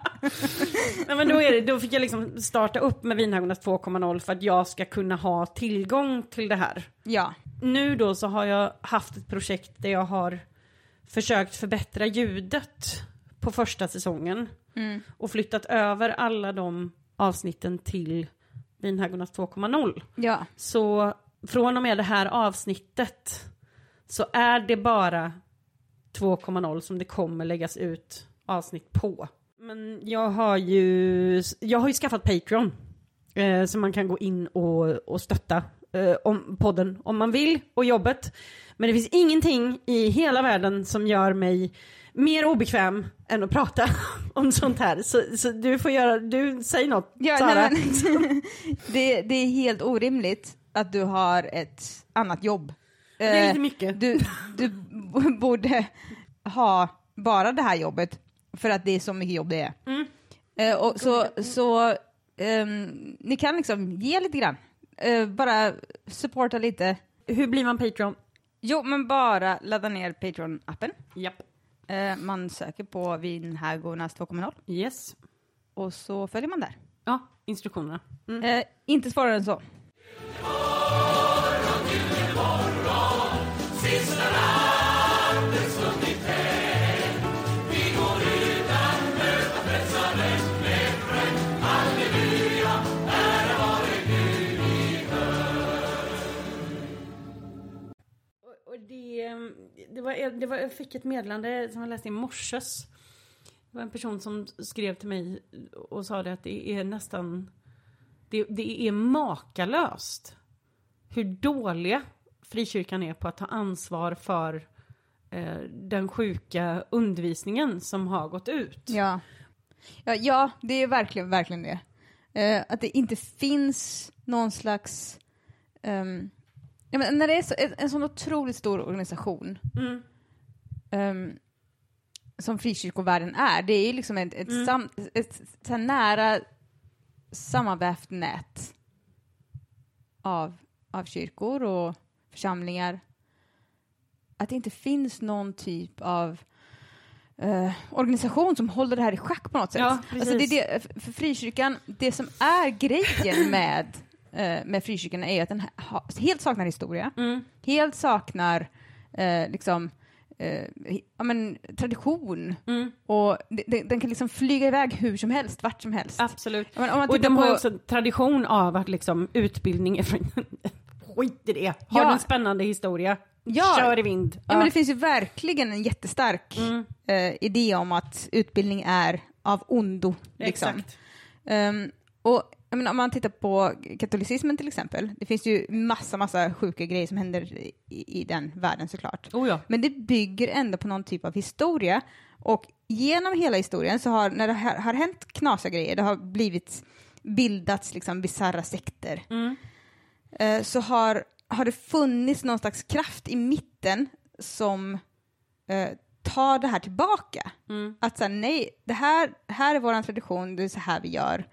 Nej, men då, är det, då fick jag liksom starta upp med Vinhaggornas 2.0 för att jag ska kunna ha tillgång till det här. Ja. Nu då så har jag haft ett projekt där jag har försökt förbättra ljudet på första säsongen Mm. och flyttat över alla de avsnitten till Vinhaggornas 2.0. Ja. Så från och med det här avsnittet så är det bara 2.0 som det kommer läggas ut avsnitt på. Men jag har ju, jag har ju skaffat Patreon. Eh, så man kan gå in och, och stötta eh, om podden om man vill och jobbet. Men det finns ingenting i hela världen som gör mig mer obekväm än att prata om sånt här. Så, så du får göra, du, säg något ja Sara. nej, men, det, det är helt orimligt att du har ett annat jobb. Det är Eh, lite mycket. Du, du borde ha bara det här jobbet för att det är så mycket jobb det är. Mm. Eh, och så så ehm, ni kan liksom ge lite grann. Eh, bara supporta lite. Hur blir man Patreon? Jo, men bara ladda ner Patreon-appen. Japp. Eh, man söker på Vinhägornas 2.0 Yes. och så följer man där. Ja, instruktionerna. Mm. Eh, inte svårare än så. Och, det, var, jag fick ett meddelande som jag läste i morses. Det var en person som skrev till mig och sa det att det är nästan, det, det är makalöst hur dåliga frikyrkan är på att ta ansvar för eh, den sjuka undervisningen som har gått ut. Ja. Ja, ja, det är verkligen, verkligen det. Eh, att det inte finns någon slags... ja, men när det är så, en, en sån otroligt stor organisation Mm. Ehm, som frikyrkovärlden är, det är ju liksom ett, ett, sam, ett, här nära sammanvävt nät av, av kyrkor och församlingar. Att det inte finns någon typ av eh, organisation som håller det här i schack på något sätt. Ja, alltså det är det, för frikyrkan, det som är grejen med, eh, med frikyrkan är att den ha, helt saknar historia, Mm. helt saknar eh, liksom, eh, ja, men, tradition Mm. och det- den kan liksom flyga iväg hur som helst, vart som helst. Absolut. Ja, men Och de har på- ju också en tradition av att liksom utbildning är från... Skit i det. Har Ja. du en spännande historia? Ja. Kör i vind. Ja, men det finns ju verkligen en jättestark Mm. eh, idé om att utbildning är av ondo. Liksom. Exakt. Ehm, och menar, om man tittar på katolicismen till exempel, det finns ju massa, massa sjuka grejer som händer i, i den världen såklart. Oh ja. Men det bygger ändå på någon typ av historia och genom hela historien så har, när det har, har hänt knasiga grejer, det har blivit bildats liksom bisarra sekter, Mm. eh, så har, har det funnits någon slags kraft i mitten som eh, tar det här tillbaka. Mm. Att säga nej, det här, här är vår tradition, det är så här vi gör.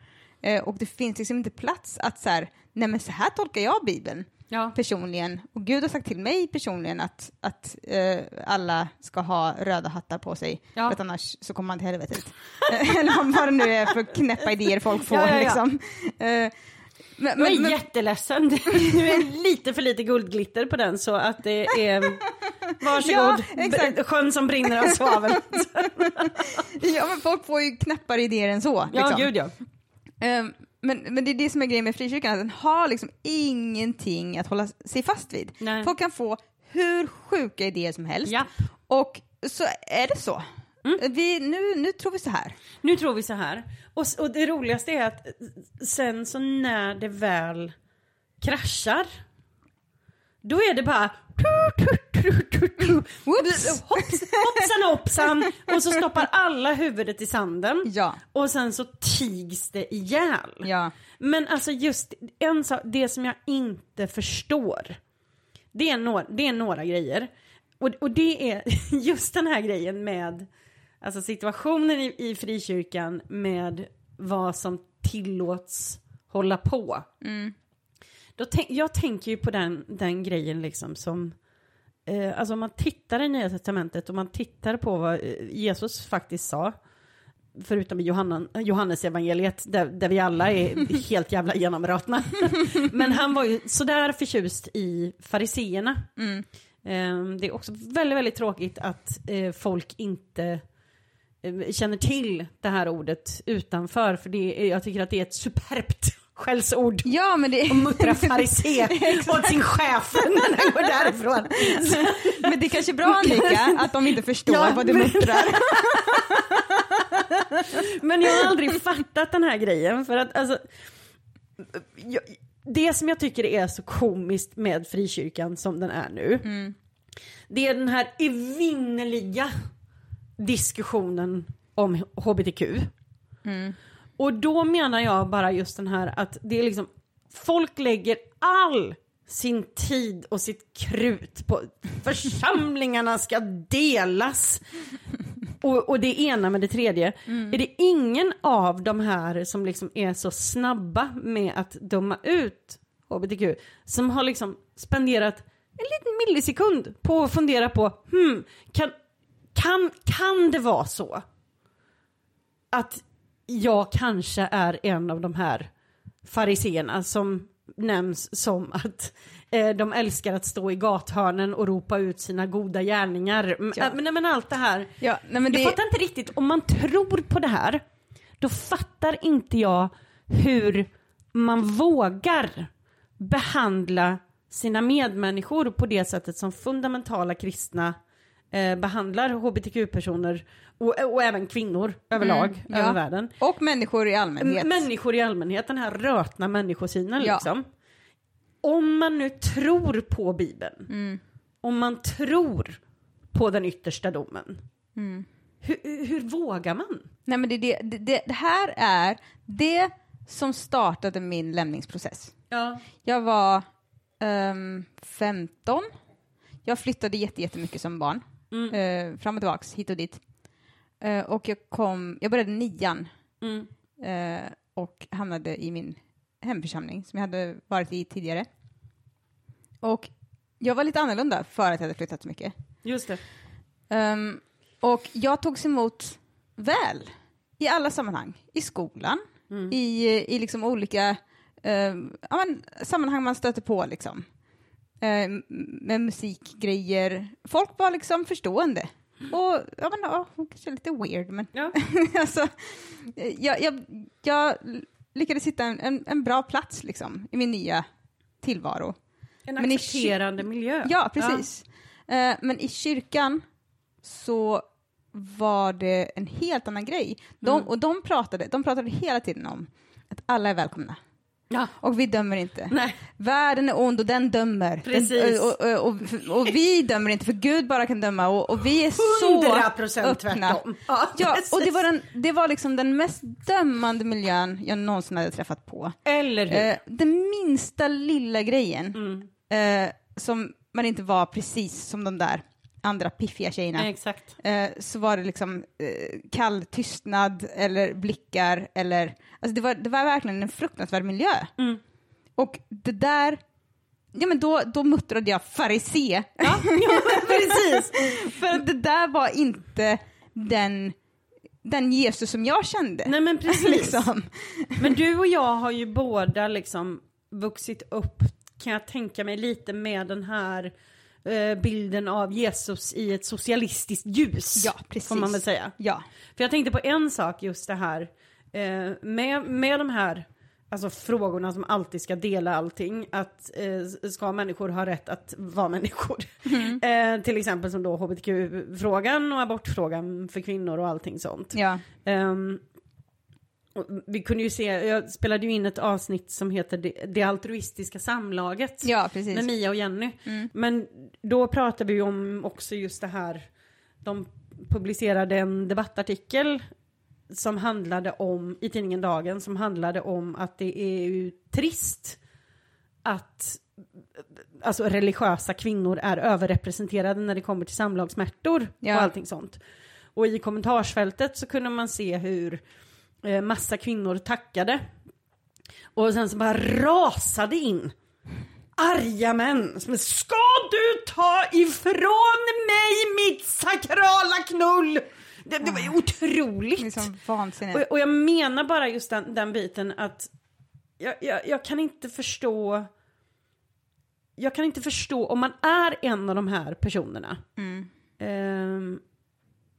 Eh, och det finns liksom inte plats att så här, nej men så här tolkar jag Bibeln Ja. personligen. Och Gud har sagt till mig personligen att, att eh, alla ska ha röda hattar på sig, Ja. för att annars så kommer man till helvetet. Eh, Eller vad det nu är för knäppa idéer folk får. Ja, ja, ja. Liksom. Eh, men, Jag är men, men, jätteledsen. Nu är lite för lite guldglitter på den så att det är... Varsågod. Ja, exakt. Sjön som brinner av svavel. ja, men folk får ju knäppare idéer än så. Ja, liksom. gud ja. Eh, men, men det är det som är grejen med frikyrkan, att den har liksom ingenting att hålla sig fast vid. Nej. Folk kan få hur sjuka idéer som helst. Ja. Och så är det så. Mm. Vi, nu, nu tror vi så här. Nu tror vi så här. Och, och det roligaste är att sen så när det väl kraschar, då är det bara Whoops. Hopps, hoppsan hoppsan och så stoppar alla huvudet i sanden Ja. och sen så tigs det ihjäl. Ja. Men alltså just en sak, det som jag inte förstår, det är några, det är några grejer. Och, och det är just den här grejen med alltså situationen i, i frikyrkan med vad som tillåts hålla på. Då tänk, jag tänker ju på den, den grejen liksom som, eh, alltså om man tittar i Nya Testamentet och man tittar på vad eh, Jesus faktiskt sa, förutom i Johanna, Johannes evangeliet där, där vi alla är helt jävla genomrötna. Men han var ju sådär förtjust i fariseerna. Eh, det är också väldigt, väldigt tråkigt att eh, folk inte eh, känner till det här ordet utanför, för det jag tycker att det är ett superbt skällsord. Ja, men det, Och muttra farisé åt sin chef när den går därifrån. men det är kanske bra Annika, att de inte förstår Ja, vad du muttrar. Men jag har aldrig fattat den här grejen för att alltså, jag, det som jag tycker är så komiskt med frikyrkan som den är nu, det är den här evinnerliga diskussionen om hbtq. Och då menar jag bara just den här att det är liksom, folk lägger all sin tid och sitt krut på församlingarna ska delas och, och det ena med det tredje. Är det ingen av de här som liksom är så snabba med att döma ut hbtq som har liksom spenderat en liten millisekund på att fundera på, hmm, kan, kan, kan det vara så att jag kanske är en av de här fariseerna som nämns som att eh, de älskar att stå i gathörnen och ropa ut sina goda gärningar. Ja. äh, Men, men allt det här. Ja, nej, men Jag det, fattar inte riktigt, om man tror på det här, då fattar inte jag hur man vågar behandla sina medmänniskor på det sättet som fundamentala kristna eh, behandlar hbtq-personer och, och även kvinnor överlag Mm, ja. över världen. och människor i allmänhet. Människor i allmänhet, den här rötna människosynen Ja. liksom. Om man nu tror på Bibeln, Mm. om man tror på den yttersta domen, Mm. hur, hur vågar man? Nej, men det, det, det, det här är det som startade min lämningsprocess. Ja. Jag var ehm, 15. Jag flyttade jätte- jättemycket som barn. Eh, fram och tillbaks, hit och dit. Eh, och jag kom, jag började nian Mm. eh, och hamnade i min hemförsamling som jag hade varit i tidigare. Och jag var lite annorlunda för att jag hade flyttat så mycket. Just det. Ehm, och jag togs emot väl i alla sammanhang. I skolan, i, i liksom olika ehm, ja, men, sammanhang man stöter på. Liksom. Ehm, med musikgrejer. Folk var liksom förstående. Och ja, men, ja, hon kanske är lite weird, men Ja. alltså, jag, jag, jag lyckades hitta en, en, en bra plats liksom, i min nya tillvaro. En Men i accepterande miljö. Ja, precis. Eh, men i kyrkan så var det en helt annan grej. De, Mm. Och de pratade, de pratade hela tiden om att alla är välkomna. Ja. Och vi dömer inte. Nej. Världen är ond och den dömer. Precis. Den, och, och, och, och vi dömer inte, för Gud bara kan döma. Och, vi är så 100% öppna. tvärtom. Ja, Ja, och det var, den, det var liksom den mest dömande miljön jag någonsin hade träffat på. Eller hur? Eh, den minsta lilla grejen Mm. eh, som man inte var precis som de där andra piffiga tjejerna. Exakt. Eh, så var det liksom eh, kall tystnad eller blickar eller, alltså det var, det var verkligen en fruktansvärd miljö. Mm. Och det där, ja men då, då muttrade jag farisé. Ja, ja precis. För att det där var inte den, den Jesus som jag kände. Nej men precis. liksom. Men du och jag har ju båda liksom vuxit upp, kan jag tänka mig, lite med den här bilden av Jesus i ett socialistiskt ljus. Ja, precis. Får man väl säga. Ja. För jag tänkte på en sak just det här eh, med, med de här alltså, frågorna som alltid ska dela allting. Att eh, ska människor ha rätt att vara människor? Eh, till exempel som då hbtq-frågan och abortfrågan för kvinnor och allting sånt. Ja. Och vi kunde ju se, jag spelade ju in ett avsnitt som heter Det, det altruistiska samlaget. ja, precis. Med Mia och Jenny. Mm. Men då pratade vi ju om också just det här, de publicerade en debattartikel som handlade om, i tidningen Dagen, som handlade om att det är ju trist att alltså religiösa kvinnor är överrepresenterade när det kommer till samlagssmärtor Ja. och allting sånt. Och i kommentarsfältet så kunde man se hur eh, massa kvinnor tackade. Och sen så bara rasade in arga män som Ska du ta ifrån mig mitt sakrala knull? Det, det var ju otroligt. Liksom vansinne. Och, och jag menar bara just den, den biten att jag, jag, jag kan inte förstå jag kan inte förstå om man är en av de här personerna Mm. ehm,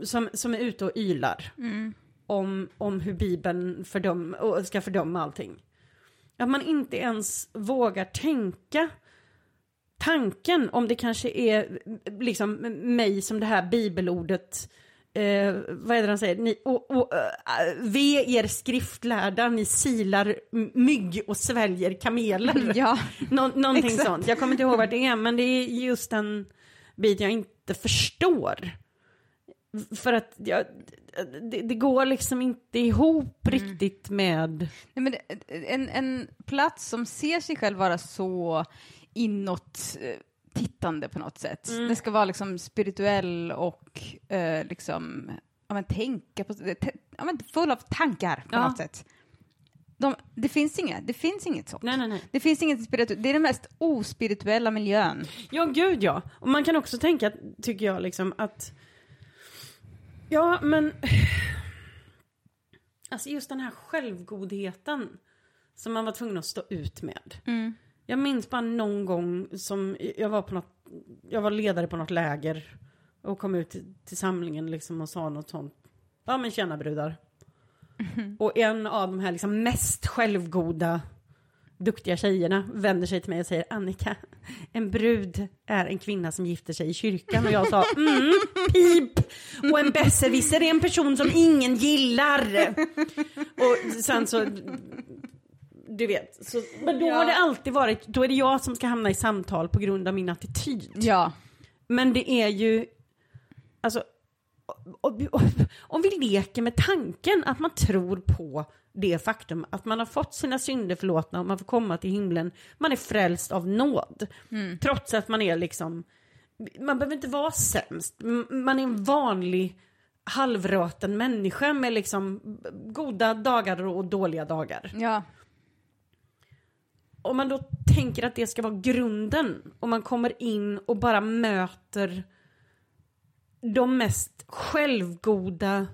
som, som är ute och ylar Mm. Om, om hur Bibeln fördöm, ska fördöma allting. Att man inte ens vågar tänka tanken om det kanske är liksom mig som det här bibelordet eh, vad är det han säger? Ni, och, och, eh, ve er skriftlärda, ni silar mygg och sväljer kameler. Ja. Nå, någonting Exakt. sånt. Jag kommer inte ihåg vad det är, men det är just den bit jag inte förstår. För att jag, det, det går liksom inte ihop riktigt med... Nej, men en, en plats som ser sig själv vara så inåt eh, tittande på något sätt. Mm. Det ska vara liksom spirituell och eh, liksom, ja men tänka på, ja men full av tankar på Ja. något sätt. De, det finns inget, det finns inget sånt. Nej, nej, nej. Det finns inget spirituellt, det är den mest ospirituella miljön. Ja, gud ja. Och man kan också tänka, tycker jag, liksom att... Ja, men... Alltså just den här självgodheten som man var tvungen att stå ut med. Jag minns bara någon gång som jag var på något, jag var ledare på något läger och kom ut till, till samlingen liksom och sa något sånt. Ja men tjena brudar. Och en av de här liksom mest självgoda duktiga tjejerna vänder sig till mig och säger Annika, en brud är en kvinna som gifter sig i kyrkan. Och jag sa mm, pip! Och en besserwisser är en person som ingen gillar. Och sen så, du vet, så, men då Ja. har det alltid varit, då är det jag som ska hamna i samtal på grund av min attityd. Ja. Men det är ju, alltså, om, vi leker med tanken att man tror på det faktum att man har fått sina synder förlåtna och man får komma till himlen, man är frälst av nåd. Trots att man är liksom, man behöver inte vara sämst, man är en vanlig halvröten människa med liksom goda dagar och dåliga dagar Ja. om man då tänker att det ska vara grunden och man kommer in och bara möter de mest självgoda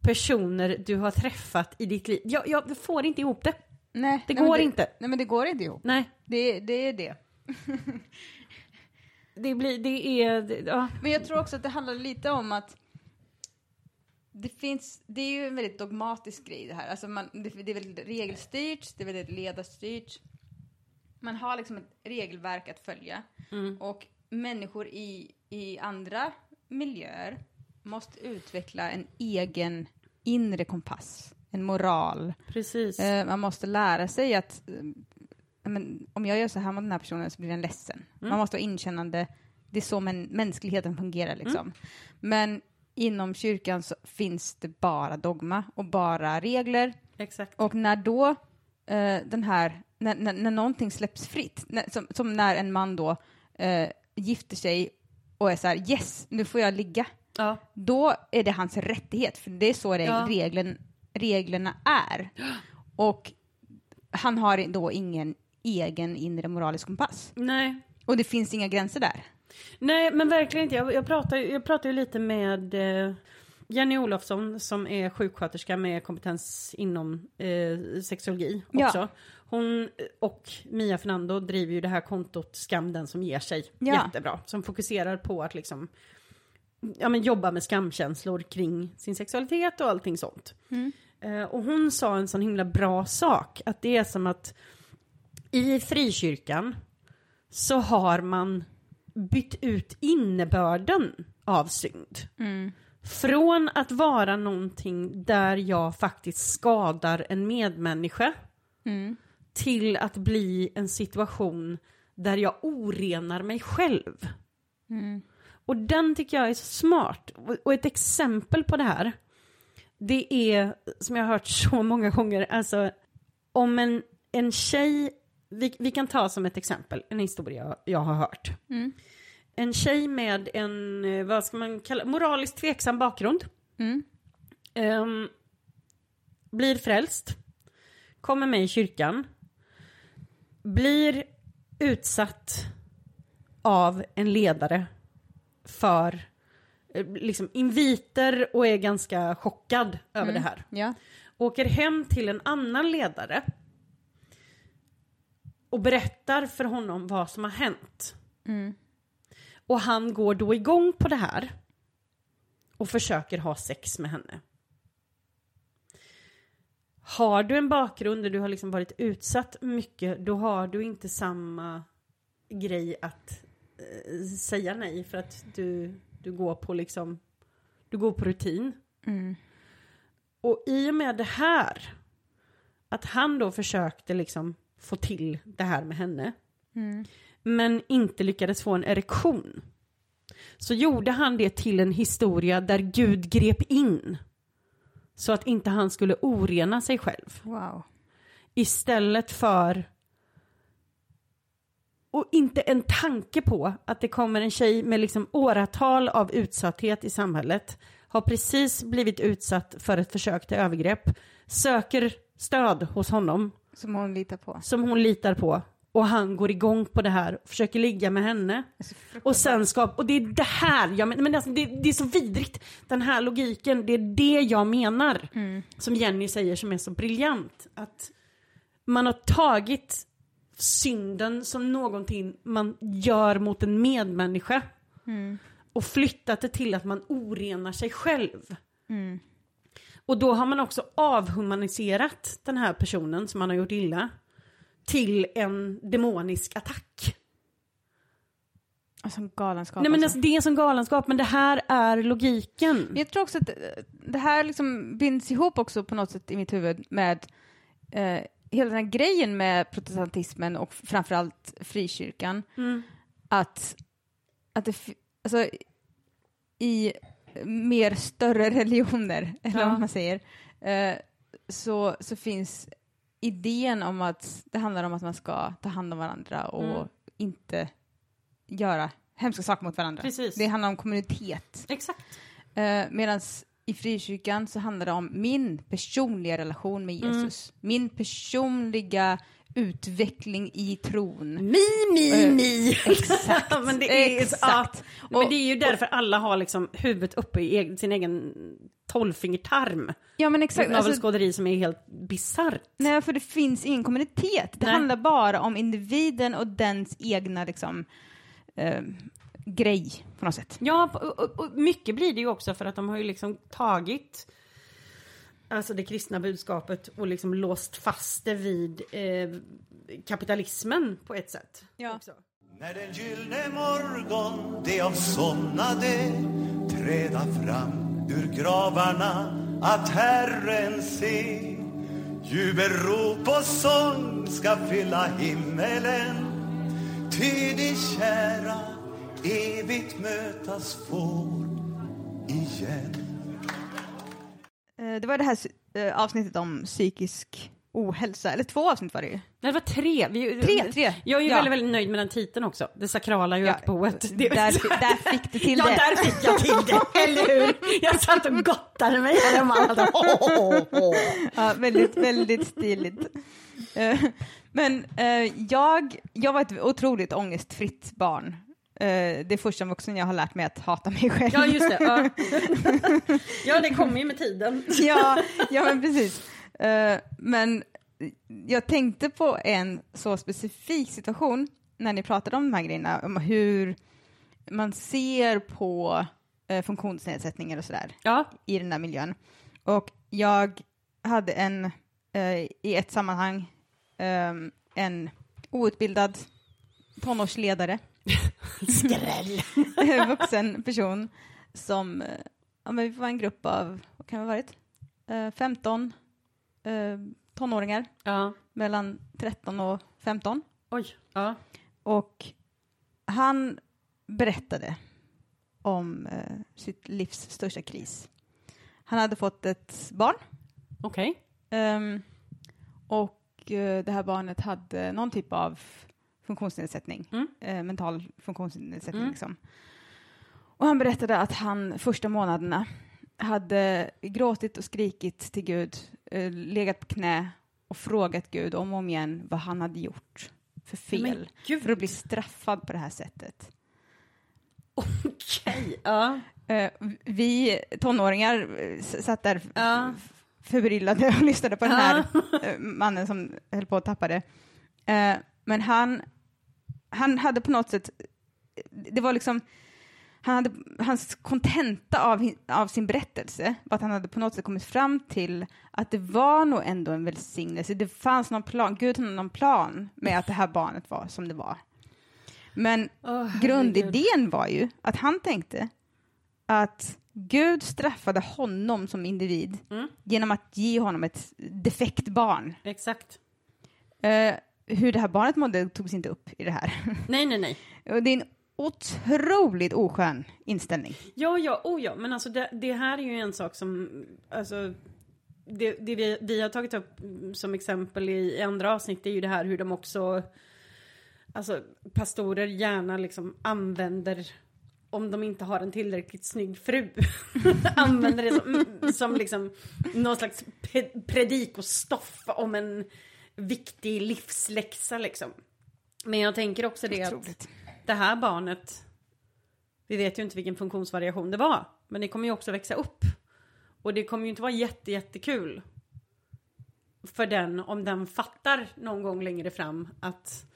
personer du har träffat i ditt liv. Jag, jag får inte ihop det. Nej, Det nej, går inte. Nej men det går inte ihop. Nej, Det, det är det. det blir, det är, det, ja. Men jag tror också att det handlar lite om att det finns, det är ju en väldigt dogmatisk grej det här. Alltså man, det, det är väldigt regelstyrt, det är väldigt ledarstyrt. Man har liksom ett regelverk att följa. Och människor i, i andra miljöer måste utveckla en egen inre kompass, en moral. precis. Eh, man måste lära sig att eh, men, om jag gör så här mot den här personen så blir den ledsen. Man måste vara inkännande. Det är så men, mänskligheten fungerar liksom. Men inom kyrkan så finns det bara dogma och bara regler. Exakt. Och när då eh, den här, när, när, när någonting släpps fritt, när, som, som när en man då eh, gifter sig och är så här yes, nu får jag ligga, Ja. då är det hans rättighet, för det är så reg- Ja. regeln, reglerna är. Och han har då ingen egen inre moralisk kompass. Nej. Och det finns inga gränser där. Nej, men verkligen inte. Jag, jag, pratar, jag pratar ju lite med eh, Jenny Olofsson som är sjuksköterska med kompetens inom eh, sexologi Ja. också. Hon och Mia Fernando driver ju det här kontot Skam den som ger sig Ja. jättebra. Som fokuserar på att liksom ja, men jobba med skamkänslor kring sin sexualitet och allting sånt. Eh, och hon sa en sån himla bra sak, att det är som att i frikyrkan så har man bytt ut innebörden av synd. Från att vara någonting där jag faktiskt skadar en medmänniska till att bli en situation där jag orenar mig själv. Och den tycker jag är så smart. Och- ett exempel på det här, det är, som jag har hört så många gånger, alltså om en, en tjej, vi, vi kan ta som ett exempel, en historia jag, har hört. En tjej med en, eh, vad ska man kalla, moraliskt tveksam bakgrund. Ehm, blir frälst, kommer med i kyrkan, blir utsatt av en ledare för eh, liksom inviter och är ganska chockad över det här. Ja. Åker hem till en annan ledare och berättar för honom vad som har hänt. Och han går då igång på det här och försöker ha sex med henne. Har du en bakgrund där du har liksom varit utsatt mycket, då har du inte samma grej att säga nej för att du, du går på liksom, du går på rutin. Och i och med det här, att han då försökte liksom få till det här med henne, men inte lyckades få en erektion, så gjorde han det till en historia där Gud grep in, så att inte han skulle orena sig själv. Wow. Istället för och inte en tanke på att det kommer en tjej med liksom åratal av utsatthet i samhället, har precis blivit utsatt för ett försök till övergrepp, söker stöd hos honom Som hon litar på. som hon litar på och han går igång på det här och försöker ligga med henne. Och sen skap, och det är det här, jag men, men alltså, det, det är så vidrigt, den här logiken, det är det jag menar. Som Jenny säger som är så briljant. Att man har tagit synden som någonting man gör mot en medmänniska. Och flyttat det till att man orenar sig själv. Och då har man också avhumaniserat den här personen som man har gjort illa till en demonisk attack. Alltså galenskap. Nej men alltså. alltså, det är som galenskap, men det här är logiken. Jag tror också att det här liksom binds ihop också på något sätt i mitt huvud med eh, hela den här grejen med protestantismen och framförallt frikyrkan. Mm. Att, att det, alltså, i mer större religioner, eller Ja. vad man säger, eh, så, så finns idén om att det handlar om att man ska ta hand om varandra och Mm. inte göra hemska saker mot varandra. Precis. Det handlar om kommunitet. Exakt. Eh, Medan i frikyrkan så handlar det om min personliga relation med Mm. Jesus. Min personliga utveckling i tron. Mi, mi, Eh, mi. Exakt. men det är Exakt. Ja, men det är ju därför alla har liksom huvudet uppe i egen, sin egen tolvfingertarm. Ja men Ett exakt. Alltså, navelskåderi som är helt bisarrt. nej, för det finns ingen kommunitet. Det Nej. handlar bara om individen och dens egna liksom, eh, grej på något sätt. Ja, och, och, och mycket blir det ju också för att de har ju liksom tagit alltså det kristna budskapet och liksom låst fast det vid eh, kapitalismen på ett sätt. Ja. Också. När den gyllne morgon de avsomnade träda fram ur gravarna att Herren se Jubelrop och sång ska fylla himmelen ty de kära evigt mötas får igen Eh, det var det här eh, avsnittet om psykisk ohälsa, eller två avsnitt var det ju. Nej, det var tre. Vi, Tre, tre. Jag är ju Ja. väldigt, väldigt nöjd med den titeln också. Det sakrala gökboet. Det- Där, där fick du till ja, det. där fick jag till det, eller hur? Jag satt och gottade mig ho, ho, ho, ho. Ja, väldigt, väldigt stiligt. Eh, Men eh, jag, jag var ett otroligt ångestfritt barn. Eh, det är först som vuxen jag har lärt mig att hata mig själv. Ja, just det. Ja. ja, det kommer ju med tiden. ja, ja, men precis. Eh, men jag tänkte på en så specifik situation när ni pratade om de här grejerna, om hur man ser på eh, funktionsnedsättningar och sådär Ja, i den där miljön. Och jag hade en, i ett sammanhang, ehm, en outbildad tonårsledare, skräll. vuxen person som, eh, ja men vi var en grupp av, vad kan det ha varit, eh, 15 eh, tonåringar Ja, mellan 13 och 15. oj. Ja. Och han berättade om eh, sitt livs största kris. Han hade fått ett barn Okej. Ehm, och eh, det här barnet hade någon typ av funktionsnedsättning, Mm. eh, mental funktionsnedsättning. Mm. Liksom. Och han berättade att han första månaderna hade gråtit och skrikit till Gud, eh, legat på knä och frågat Gud om och om igen vad han hade gjort för fel för att bli straffad på det här sättet. Okej. Ja. Eh, vi tonåringar satt där Ja. förbryllade och lyssnade på den Ja. här eh, mannen som höll på att tappa det. Men han, han hade på något sätt, det var liksom, han hade, hans kontenta av, av sin berättelse var att han hade på något sätt kommit fram till att det var nog ändå en välsignelse. Det fanns någon plan, Gud hade någon plan med att det här barnet var som det var. Men herregud. grundidén var ju att han tänkte att Gud straffade honom som individ Mm. genom att ge honom ett defekt barn. Exakt. Eh, hur det här barnet mådde togs inte upp i det här. Nej, nej, nej. Det är en otroligt oskön inställning. Ja, ja, oh ja, men alltså det, det här är ju en sak som, alltså, det, det vi, vi har tagit upp som exempel i, andra avsnitt är ju det här hur de också, alltså pastorer gärna liksom använder om de inte har en tillräckligt snygg fru. använder det som, som liksom någon slags pe- predikostoff om en viktig livsläxa liksom. Men jag tänker också det att Otroligt. det här barnet, vi vet ju inte vilken funktionsvariation det var, men det kommer ju också växa upp. Och det kommer ju inte vara jätte, jättekul för den om den fattar någon gång längre fram att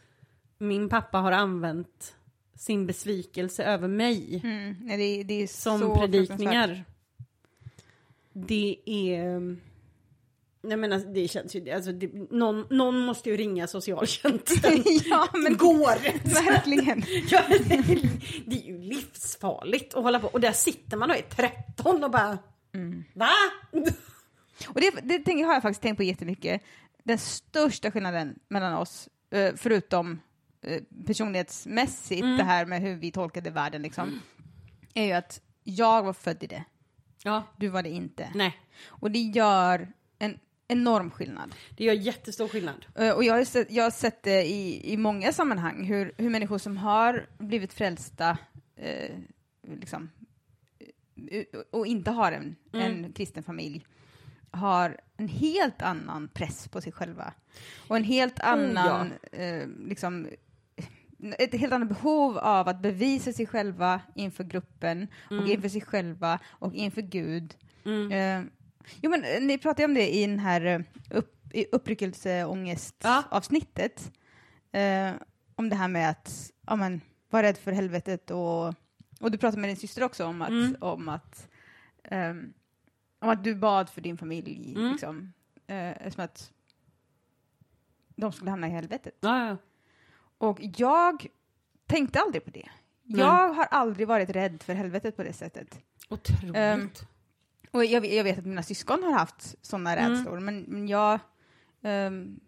min pappa har använt sin besvikelse över mig Mm, det, det som predikningar. Det är... Jag menar, det känns ju... Alltså, det, någon, någon måste ju ringa socialtjänsten. ja, men Går! verkligen. Ja, det, är, det är ju livsfarligt att hålla på. Och där sitter man och är 13 och bara... Va? Och det, det tänker, har jag faktiskt tänkt på jättemycket. Den största skillnaden mellan oss, eh, förutom eh, personlighetsmässigt, Mm. det här med hur vi tolkade världen, liksom, är ju att jag var född i det, Ja, du var det inte. nej. Och det gör en enorm skillnad. Det gör jättestor skillnad. Eh, Och jag har, sett, jag har sett det i, i många sammanhang, hur, hur människor som har blivit frälsta eh, liksom, eh, och inte har en, Mm. en kristen familj har en helt annan press på sig själva. Och en helt annan, eh, liksom, ett helt annat behov av att bevisa sig själva inför gruppen och inför sig själva och inför Gud. Mm. Eh, jo, men eh, ni pratade om det i den här eh, upp, uppryckelseångest-avsnittet. Eh, om det här med att ja, men, vara rädd för helvetet och, och du pratade med din syster också om att, Mm. om att, ehm, om att du bad för din familj, Mm. liksom, eh, som att de skulle hamna i helvetet. Ja, ja. Och jag tänkte aldrig på det. Jag har aldrig varit rädd för helvetet på det sättet. Otroligt. Ehm, Och jag, jag vet att mina syskon har haft sådana Mm. rädslor, men, men jag, ehm,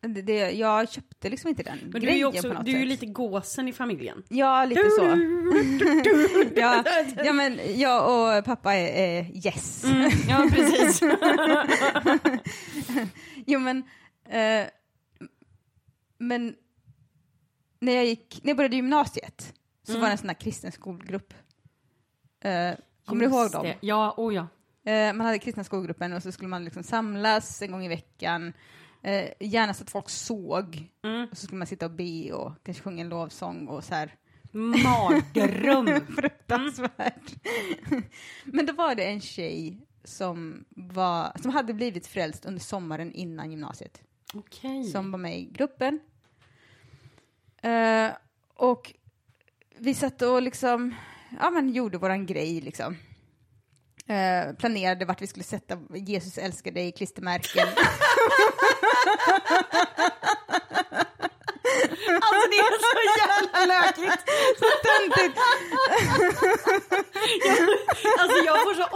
det, det, jag köpte liksom inte den men du är grejen ju, på också, något du är ju lite gåsen i familjen. Ja, lite så. ja, ja, men jag och pappa är, är yes. Mm, ja, precis. Jo, men Eh, men när jag, gick, när jag började gymnasiet så Mm. var det en sån här kristen skolgrupp. Eh, kommer du ihåg dem? det. Ja, oh ja. Eh, man hade kristna skolgruppen och så skulle man liksom samlas en gång i veckan. Eh, gärna så att folk såg. Mm. Och så skulle man sitta och be och kanske sjunga en lovsång och så här. Mardröm. Fruktansvärt. Men då var det en tjej som, var, som hade blivit frälst under sommaren innan gymnasiet. Okej. Som var med i gruppen. Eh, och vi satt och liksom, ja men gjorde våran grej liksom. Eh, planerade vart vi skulle sätta Jesus älskar dig klistermärken. Alltså det är så jävla lökigt. Töntigt. Alltså jag får så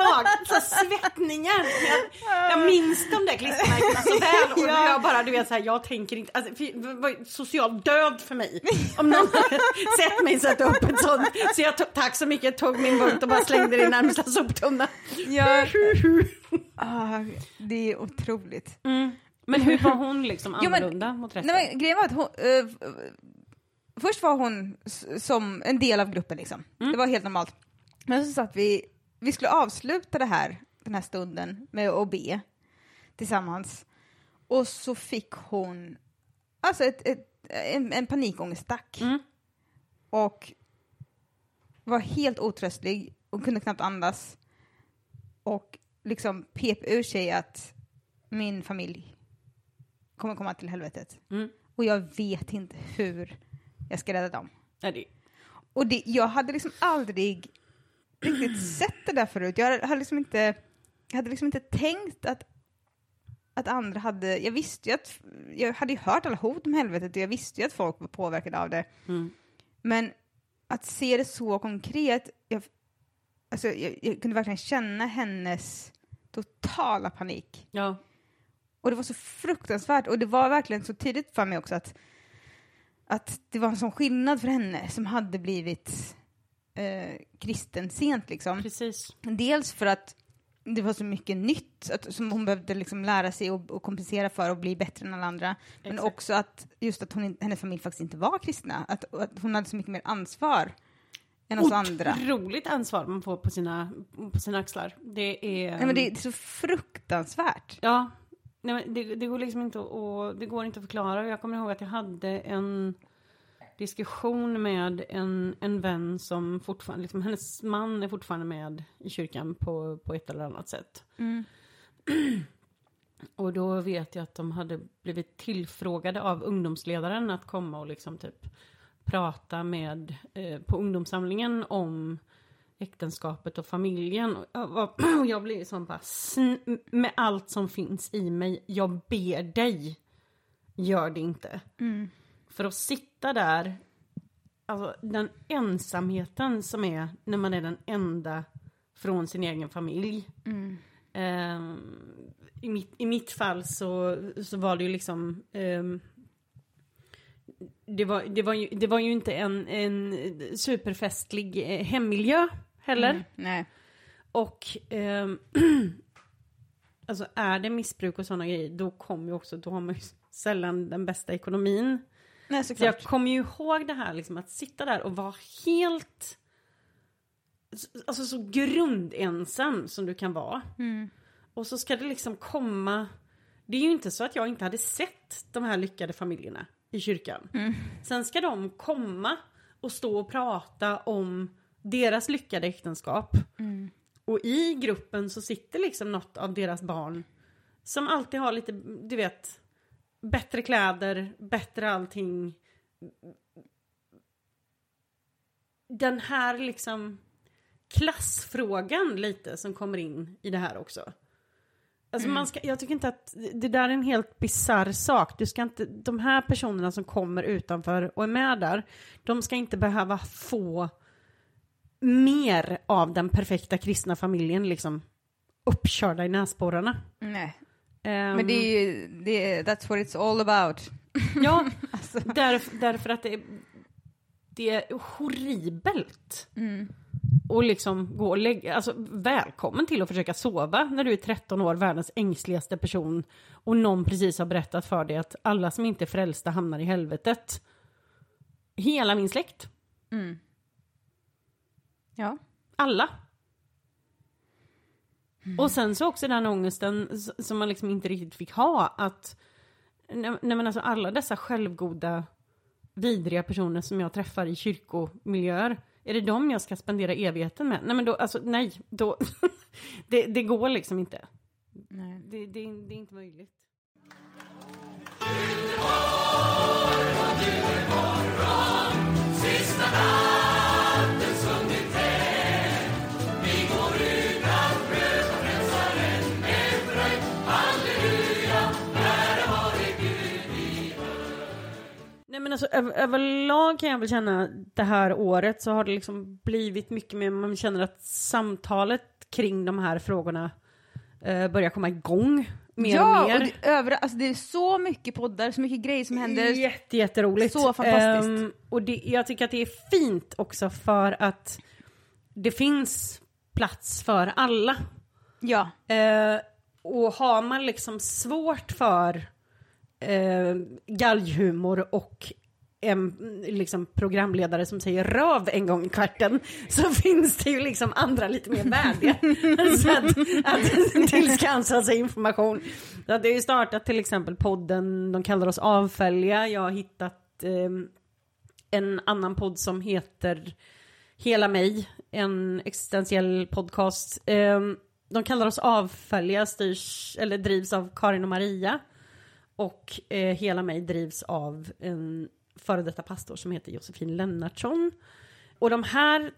ångestpåslag, så svettningar. Jag, jag minns de där klistermärkena så väl och Ja. jag bara, du vet så här, jag tänker inte, alltså, var social död för mig. Om någon hade sett mig sätta upp ett sånt. Så jag tog, tack så mycket, tog min bunt och bara slängde det i närmsta soptunna. Ja. Ah, det är otroligt. Mm. Men hur var hon liksom Jo, men- annorlunda mot resten? Nej, men, grejen var att hon, f- först var hon som en del av gruppen liksom. Det var helt normalt. Men så satt vi, vi skulle avsluta det här, den här stunden med att be tillsammans. Och så fick hon alltså ett, ett, en, en panikångestattack. Mm. Och var helt otröstlig och kunde knappt andas. Och liksom pep ur sig att min familj kommer komma till helvetet. Mm. Och jag vet inte hur jag ska rädda dem. Nej, det, Och det, jag hade liksom aldrig riktigt sett det där förut. Jag hade liksom inte, jag hade liksom inte tänkt att, att andra hade... Jag visste ju att... Jag hade ju hört alla hot om helvetet och jag visste ju att folk var påverkade av det. mm. Men att se det så konkret, jag, alltså, jag, jag kunde verkligen känna hennes totala panik. Ja. Och det var så fruktansvärt och det var verkligen så tidigt för mig också att, att det var en sån skillnad för henne som hade blivit eh, kristen sent liksom. Precis. Dels för att det var så mycket nytt att, som hon behövde liksom lära sig och, och kompensera för och bli bättre än alla andra. Men Exakt. också att just att hon, hennes familj faktiskt inte var kristna. Att, att hon hade så mycket mer ansvar än oss andra. Otroligt ansvar man får på sina, på sina axlar. Det är... Nej, men det är så fruktansvärt. Ja, nej, men det, det går liksom inte att, och det går inte att förklara. Jag kommer ihåg att jag hade en diskussion med en, en vän som fortfarande, liksom, hennes man är fortfarande med i kyrkan på, på ett eller annat sätt. Och då vet jag att de hade blivit tillfrågade av ungdomsledaren att komma och liksom typ prata med eh, på ungdomssamlingen om äktenskapet och familjen. Och jag, var, och jag blev bara, sn- med allt som finns i mig, jag ber dig, gör det inte. För att sitta där, alltså den ensamheten som är när man är den enda från sin egen familj. Ehm, i, mitt, I mitt fall så, så var det ju liksom ehm, det, var, det, var ju, det var ju inte en, en superfestlig eh, hemmiljö heller. Mm, nej. Och ehm, alltså är det missbruk och sådana grejer, då kommer ju också, då har man ju sällan den bästa ekonomin. Nej, Så jag kommer ju ihåg det här liksom att sitta där och vara helt, alltså så grundensam som du kan vara. Och så ska det liksom komma, det är ju inte så att jag inte hade sett de här lyckade familjerna i kyrkan. Sen ska de komma och stå och prata om deras lyckade äktenskap. Och i gruppen så sitter liksom något av deras barn som alltid har lite, du vet, bättre kläder, bättre allting. Den här liksom klassfrågan lite som kommer in i det här också. Alltså man ska, jag tycker inte att det där är en helt bizarr sak. Du ska inte, de här personerna som kommer utanför och är med där, de ska inte behöva få mer av den perfekta kristna familjen liksom uppkörda i näsborrarna. nej. Ehm, Men det är ju, det är, that's what it's all about. Ja, Alltså. därf, därför att det är, det är horribelt. och liksom gå och lägga, alltså välkommen till att försöka sova när du är 13 år, världens ängsligaste person och någon precis har berättat för dig att alla som inte är frälsta hamnar i helvetet. Hela min släkt, Ja. alla. Och sen så också den ångesten som man liksom inte riktigt fick ha att, nej nej, men alltså alla dessa självgoda vidriga personer som jag träffar i kyrkomiljöer, är det dem jag ska spendera evigheten med? Nej men då, alltså nej, då, det, det går liksom inte. Nej. Det, det, det är inte möjligt. Nej men alltså över, överlag kan jag väl känna det här året så har det liksom blivit mycket mer, man känner att samtalet kring de här frågorna eh, börjar komma igång mer ja, och mer. och det, övra, alltså det är så mycket poddar, så mycket grejer som händer. Jätte, jätteroligt. Så fantastiskt. Ehm, och det, jag tycker att det är fint också för att det finns plats för alla. Ja, Eh, och har man liksom svårt för eh, galghumor och en liksom programledare som säger röv en gång i kvarten så finns det ju liksom andra lite mer värdiga så att, att tillskansa sig information. Så att det har ju startat till exempel podden, de kallar oss avfälliga, jag har hittat eh, en annan podd som heter Hela mig, en existentiell podcast. Eh, de kallar oss avfälliga, styrs, eller drivs av Karin och Maria. Och eh, Hela mig drivs av en före detta pastor som heter Josefin Lennartsson. Och de här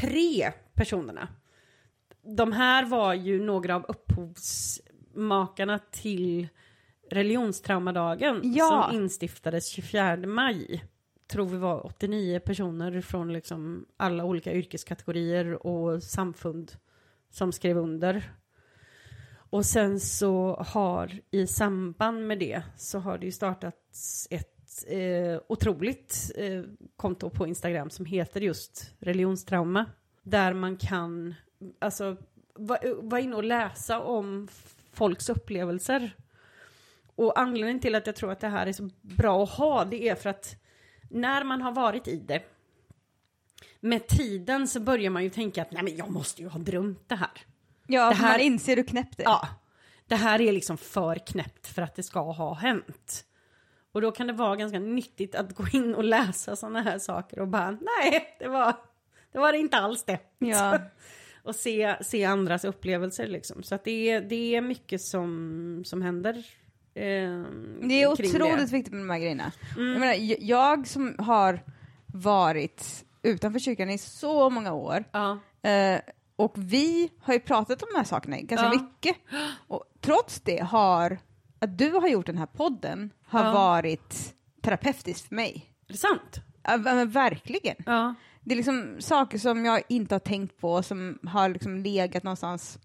tre personerna, de här var ju några av upphovsmakarna till religionstraumadagen Ja. som instiftades 24 maj. Tror vi var 89 personer från liksom alla olika yrkeskategorier och samfund som skrev under. Och sen så har i samband med det så har det ju startats ett eh, otroligt eh, konto på Instagram som heter just religionstrauma. Där man kan alltså vara va inne och läsa om folks upplevelser. Och anledningen till att jag tror att det här är så bra att ha det är för att när man har varit i det med tiden så börjar man ju tänka att nej men jag måste ju ha drömt det här. ja Det här- man inser hur knäppt det är. Ja, det här är liksom för knäppt för att det ska ha hänt. Och då kan det vara ganska nyttigt att gå in och läsa sådana här saker och bara nej, det var det, var det inte alls det. Ja. och se, se andras upplevelser liksom. Så att det är, det är mycket som, som händer. Eh, Det är otroligt det. viktigt med de här grejerna. Jag, menar, jag som har varit utanför kyrkan i så många år, Ja. eh, och vi har ju pratat om de här sakerna ganska Ja. mycket. Och trots det har, att du har gjort den här podden, har Ja. varit terapeutiskt för mig. Är det sant? Ja, men verkligen. Ja. Det är liksom saker som jag inte har tänkt på, som har liksom legat någonstans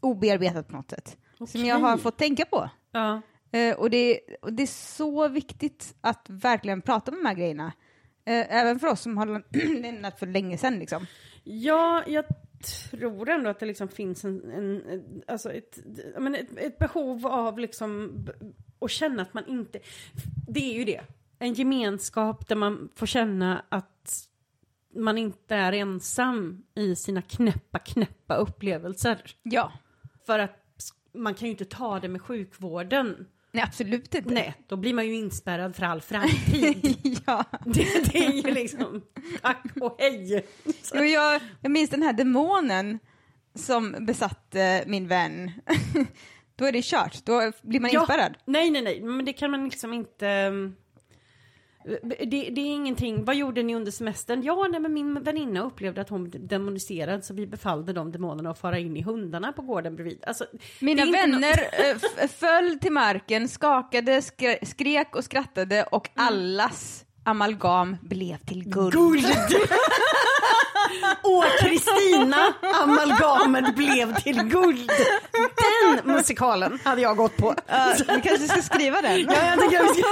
obearbetat på något sätt. Som Okej. jag har fått tänka på. Ja. Eh, och, det, och det är så viktigt att verkligen prata om de här grejerna. Eh, även för oss som har lämnat för länge sedan. Liksom. Ja, jag tror ändå att det liksom finns en, en alltså ett, menar, ett, ett behov av liksom att känna att man inte, det är ju det, en gemenskap där man får känna att man inte är ensam i sina knäppa, knäppa upplevelser. Ja. För att man kan ju inte ta det med sjukvården. Nej, absolut inte. Nej, då blir man ju inspärrad för all framtid. ja. det, det är ju liksom, tack och hej. Jo, jag, jag minns den här demonen som besatte min vän. Då är det kört, då blir man inspärrad. Nej, nej, nej, men det kan man liksom inte... Det, det är ingenting, vad gjorde ni under semestern? Ja, nej, men min väninna upplevde att hon demoniserad så vi befallde de demonerna att fara in i hundarna på gården bredvid. Alltså, Mina vänner eh, f- föll till marken, skakade, skre- skrek och skrattade och allas amalgam blev till guld. Guld! Åh, Kristina, amalgamet blev till guld. Den musikalen hade jag gått på. Ja, vi kanske ska skriva den. Ja, jag tycker vi ska...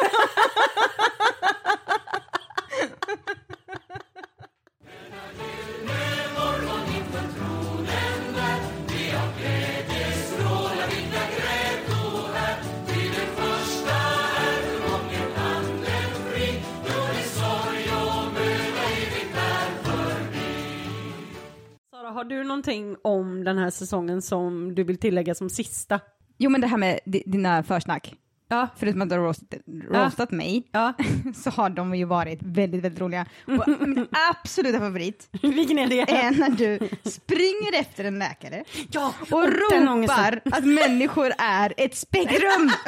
du någonting om den här säsongen som du vill tillägga som sista? Jo men det här med di- dina försnack, Ja. förutom att du har roastat, roastat mig, Ja. så har de ju varit väldigt, väldigt roliga. Och min absoluta favorit Vilken är det? är när du springer efter en läkare Ja, och ångesten. ropar att människor är ett spektrum.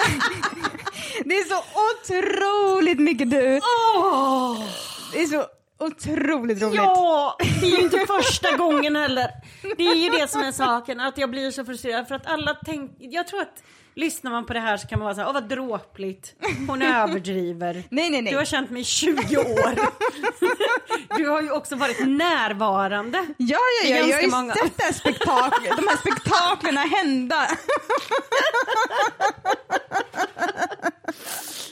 Det är så otroligt mycket du. Åh! Det är så otroligt roligt. Ja, det är ju inte första gången heller. Det är ju det som är saken, att jag blir så frustrerad för att alla tänker, jag tror att lyssnar man på det här så kan man vara så här, åh vad dråpligt, hon överdriver. Nej, nej, nej. Du har känt mig i 20 år. Du har ju också varit närvarande. Ja, ja, ja, jag har ju många. sett det här spektaklet, de här spektaklerna hända.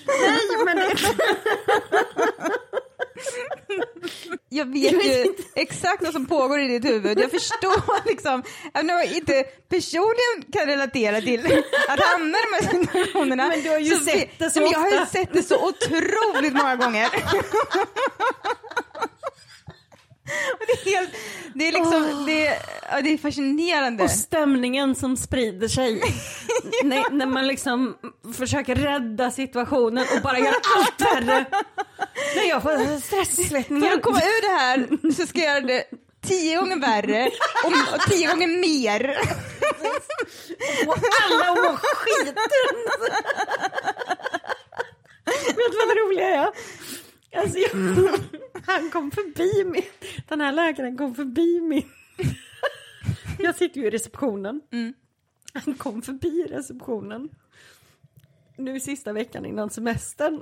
Nej, men det, Jag vet ju exakt vad som pågår i ditt huvud. Jag förstår liksom, även om jag inte personligen kan relatera till att hamna i de här situationerna. Men du har ju så sett det så men Jag har ju ofta. sett det så otroligt många gånger. Det är helt, det är liksom, det är, ja, det är fascinerande. och stämningen som sprider sig. när, när man liksom försöker rädda situationen och bara göra allt värre. När jag får För stresssvettningar. att komma ur det här så ska jag göra det tio gånger värre och, och tio gånger mer. Och alla mår skiten. Vet du vad det roliga är? Alltså, jag, han kom förbi mig. Den här läkaren kom förbi mig. Jag sitter ju i receptionen. Han kom förbi receptionen. Nu sista veckan innan semestern.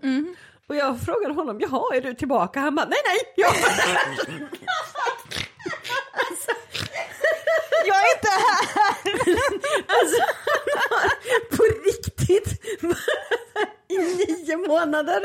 Och jag frågade honom, jaha är du tillbaka? Han bara, nej nej, jag där. Jag är inte här! Alltså på riktigt i nio månader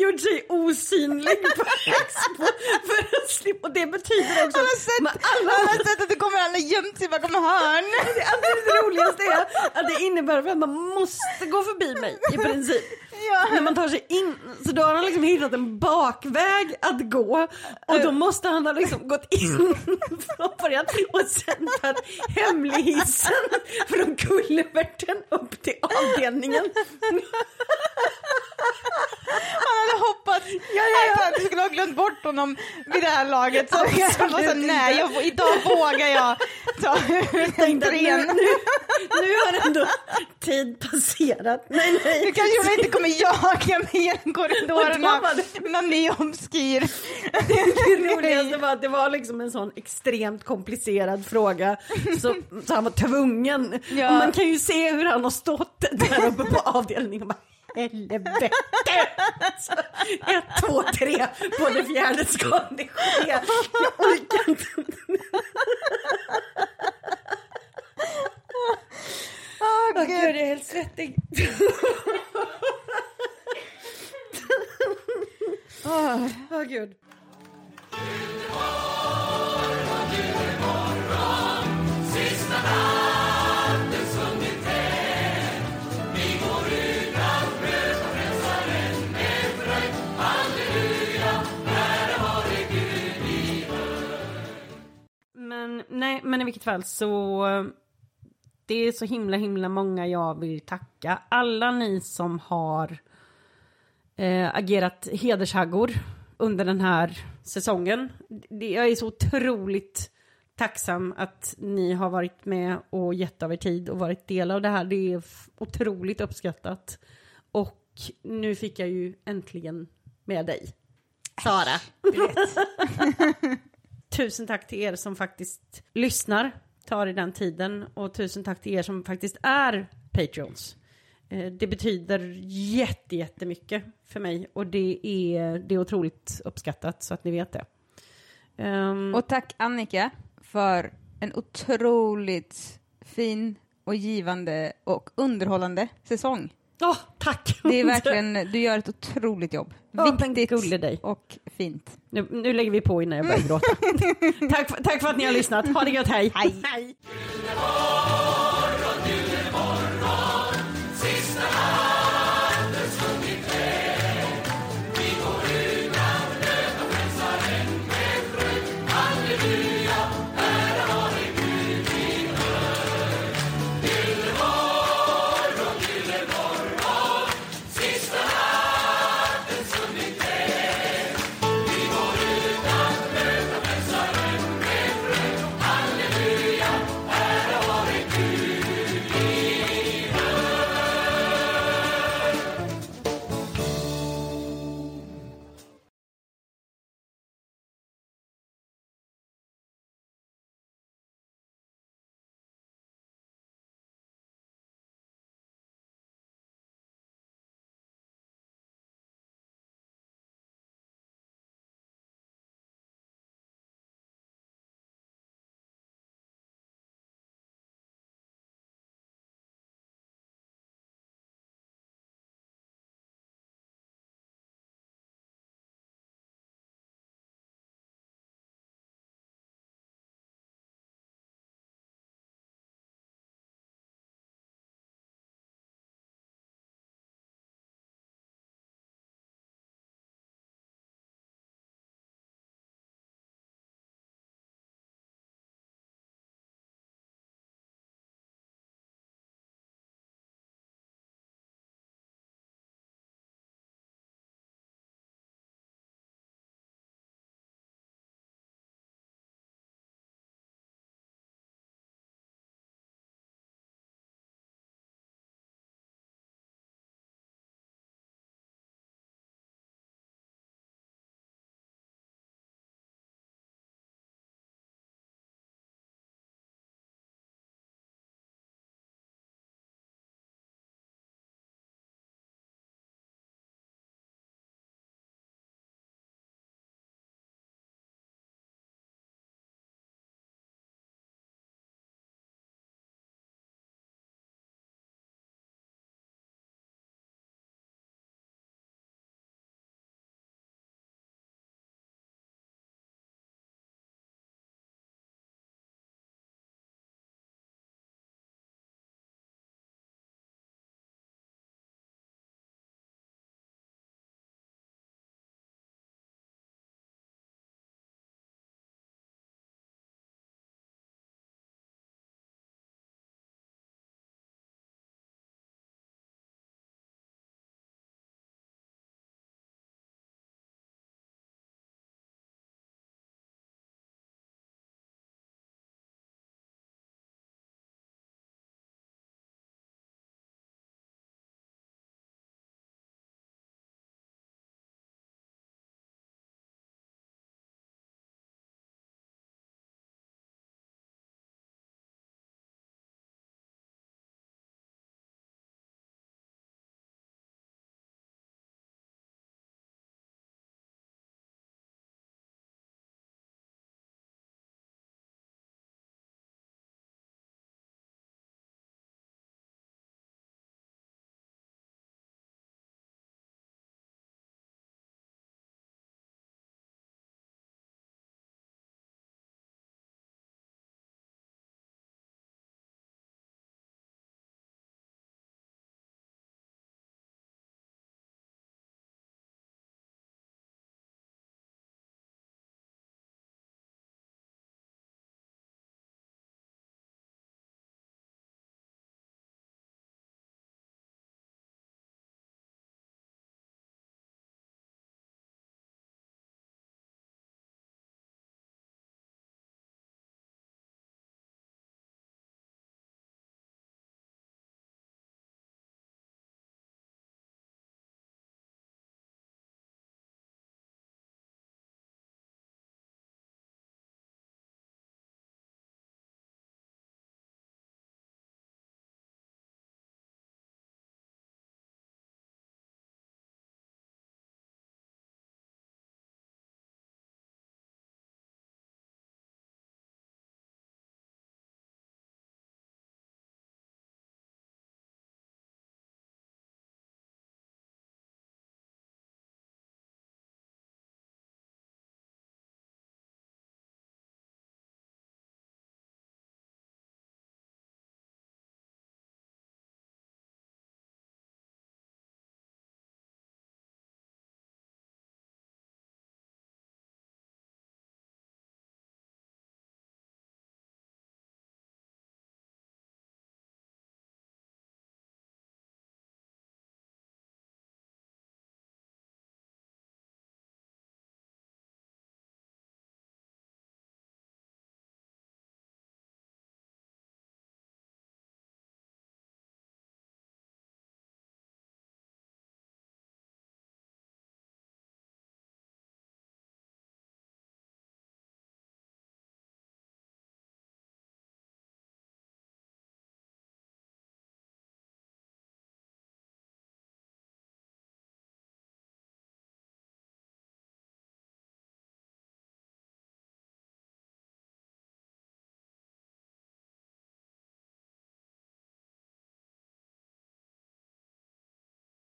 gjort sig osynlig på Expo för att slippa, och det betyder också att sett, med alla har sett att det kommer alla gömt sig bakom hörn. det absolut roligaste är att det innebär att man måste gå förbi mig i princip. Ja. När man tar sig in, så då har han liksom hittat en bakväg att gå och då måste han ha liksom gått in från början och sen tagit hemlighissen från kulverten upp till avdelningen. Han hade hoppats Ja, ja, ja. att du skulle ha glömt bort honom vid det här laget. Så jag var så, nej, jag, idag vågar jag ta ut Tänkte att nu, nu, har ändå tid passerat. Nej, nej. Nu kanske hon inte kommer jaga mig genom korridorerna var när ni är obskyr. Det roligaste var att det var liksom en sån extremt komplicerad fråga så, så han var tvungen. Ja. Och man kan ju se hur han har stått där uppe på avdelningen och bara helvete! Så, ett, två, tre, på det fjärde ska det ske. Jag orkar inte. Åh, Åh, gud. gud, jag är helt svettig. Åh. Åh gud. Nej, men i vilket fall så det är så himla himla många jag vill tacka. Alla ni som har eh, agerat hedershaggor under den här säsongen. Det, jag är så otroligt tacksam att ni har varit med och gett av er tid och varit del av det här. Det är otroligt uppskattat. Och nu fick jag ju äntligen med dig, Sara. Tusen tack till er som faktiskt lyssnar, tar i den tiden och tusen tack till er som faktiskt är Patreons. Eh, det betyder jätte, jättemycket för mig och det är, det är otroligt uppskattat så att ni vet det. Um... Och tack Annika för en otroligt fin och givande och underhållande säsong. Åh, tack! Det är verkligen, du gör ett otroligt jobb. Men Viktigt dig. och fint. Nu, nu lägger vi på innan jag börjar gråta. tack, för- tack för att ni har lyssnat. Ha det gött, hej! Hej. hej.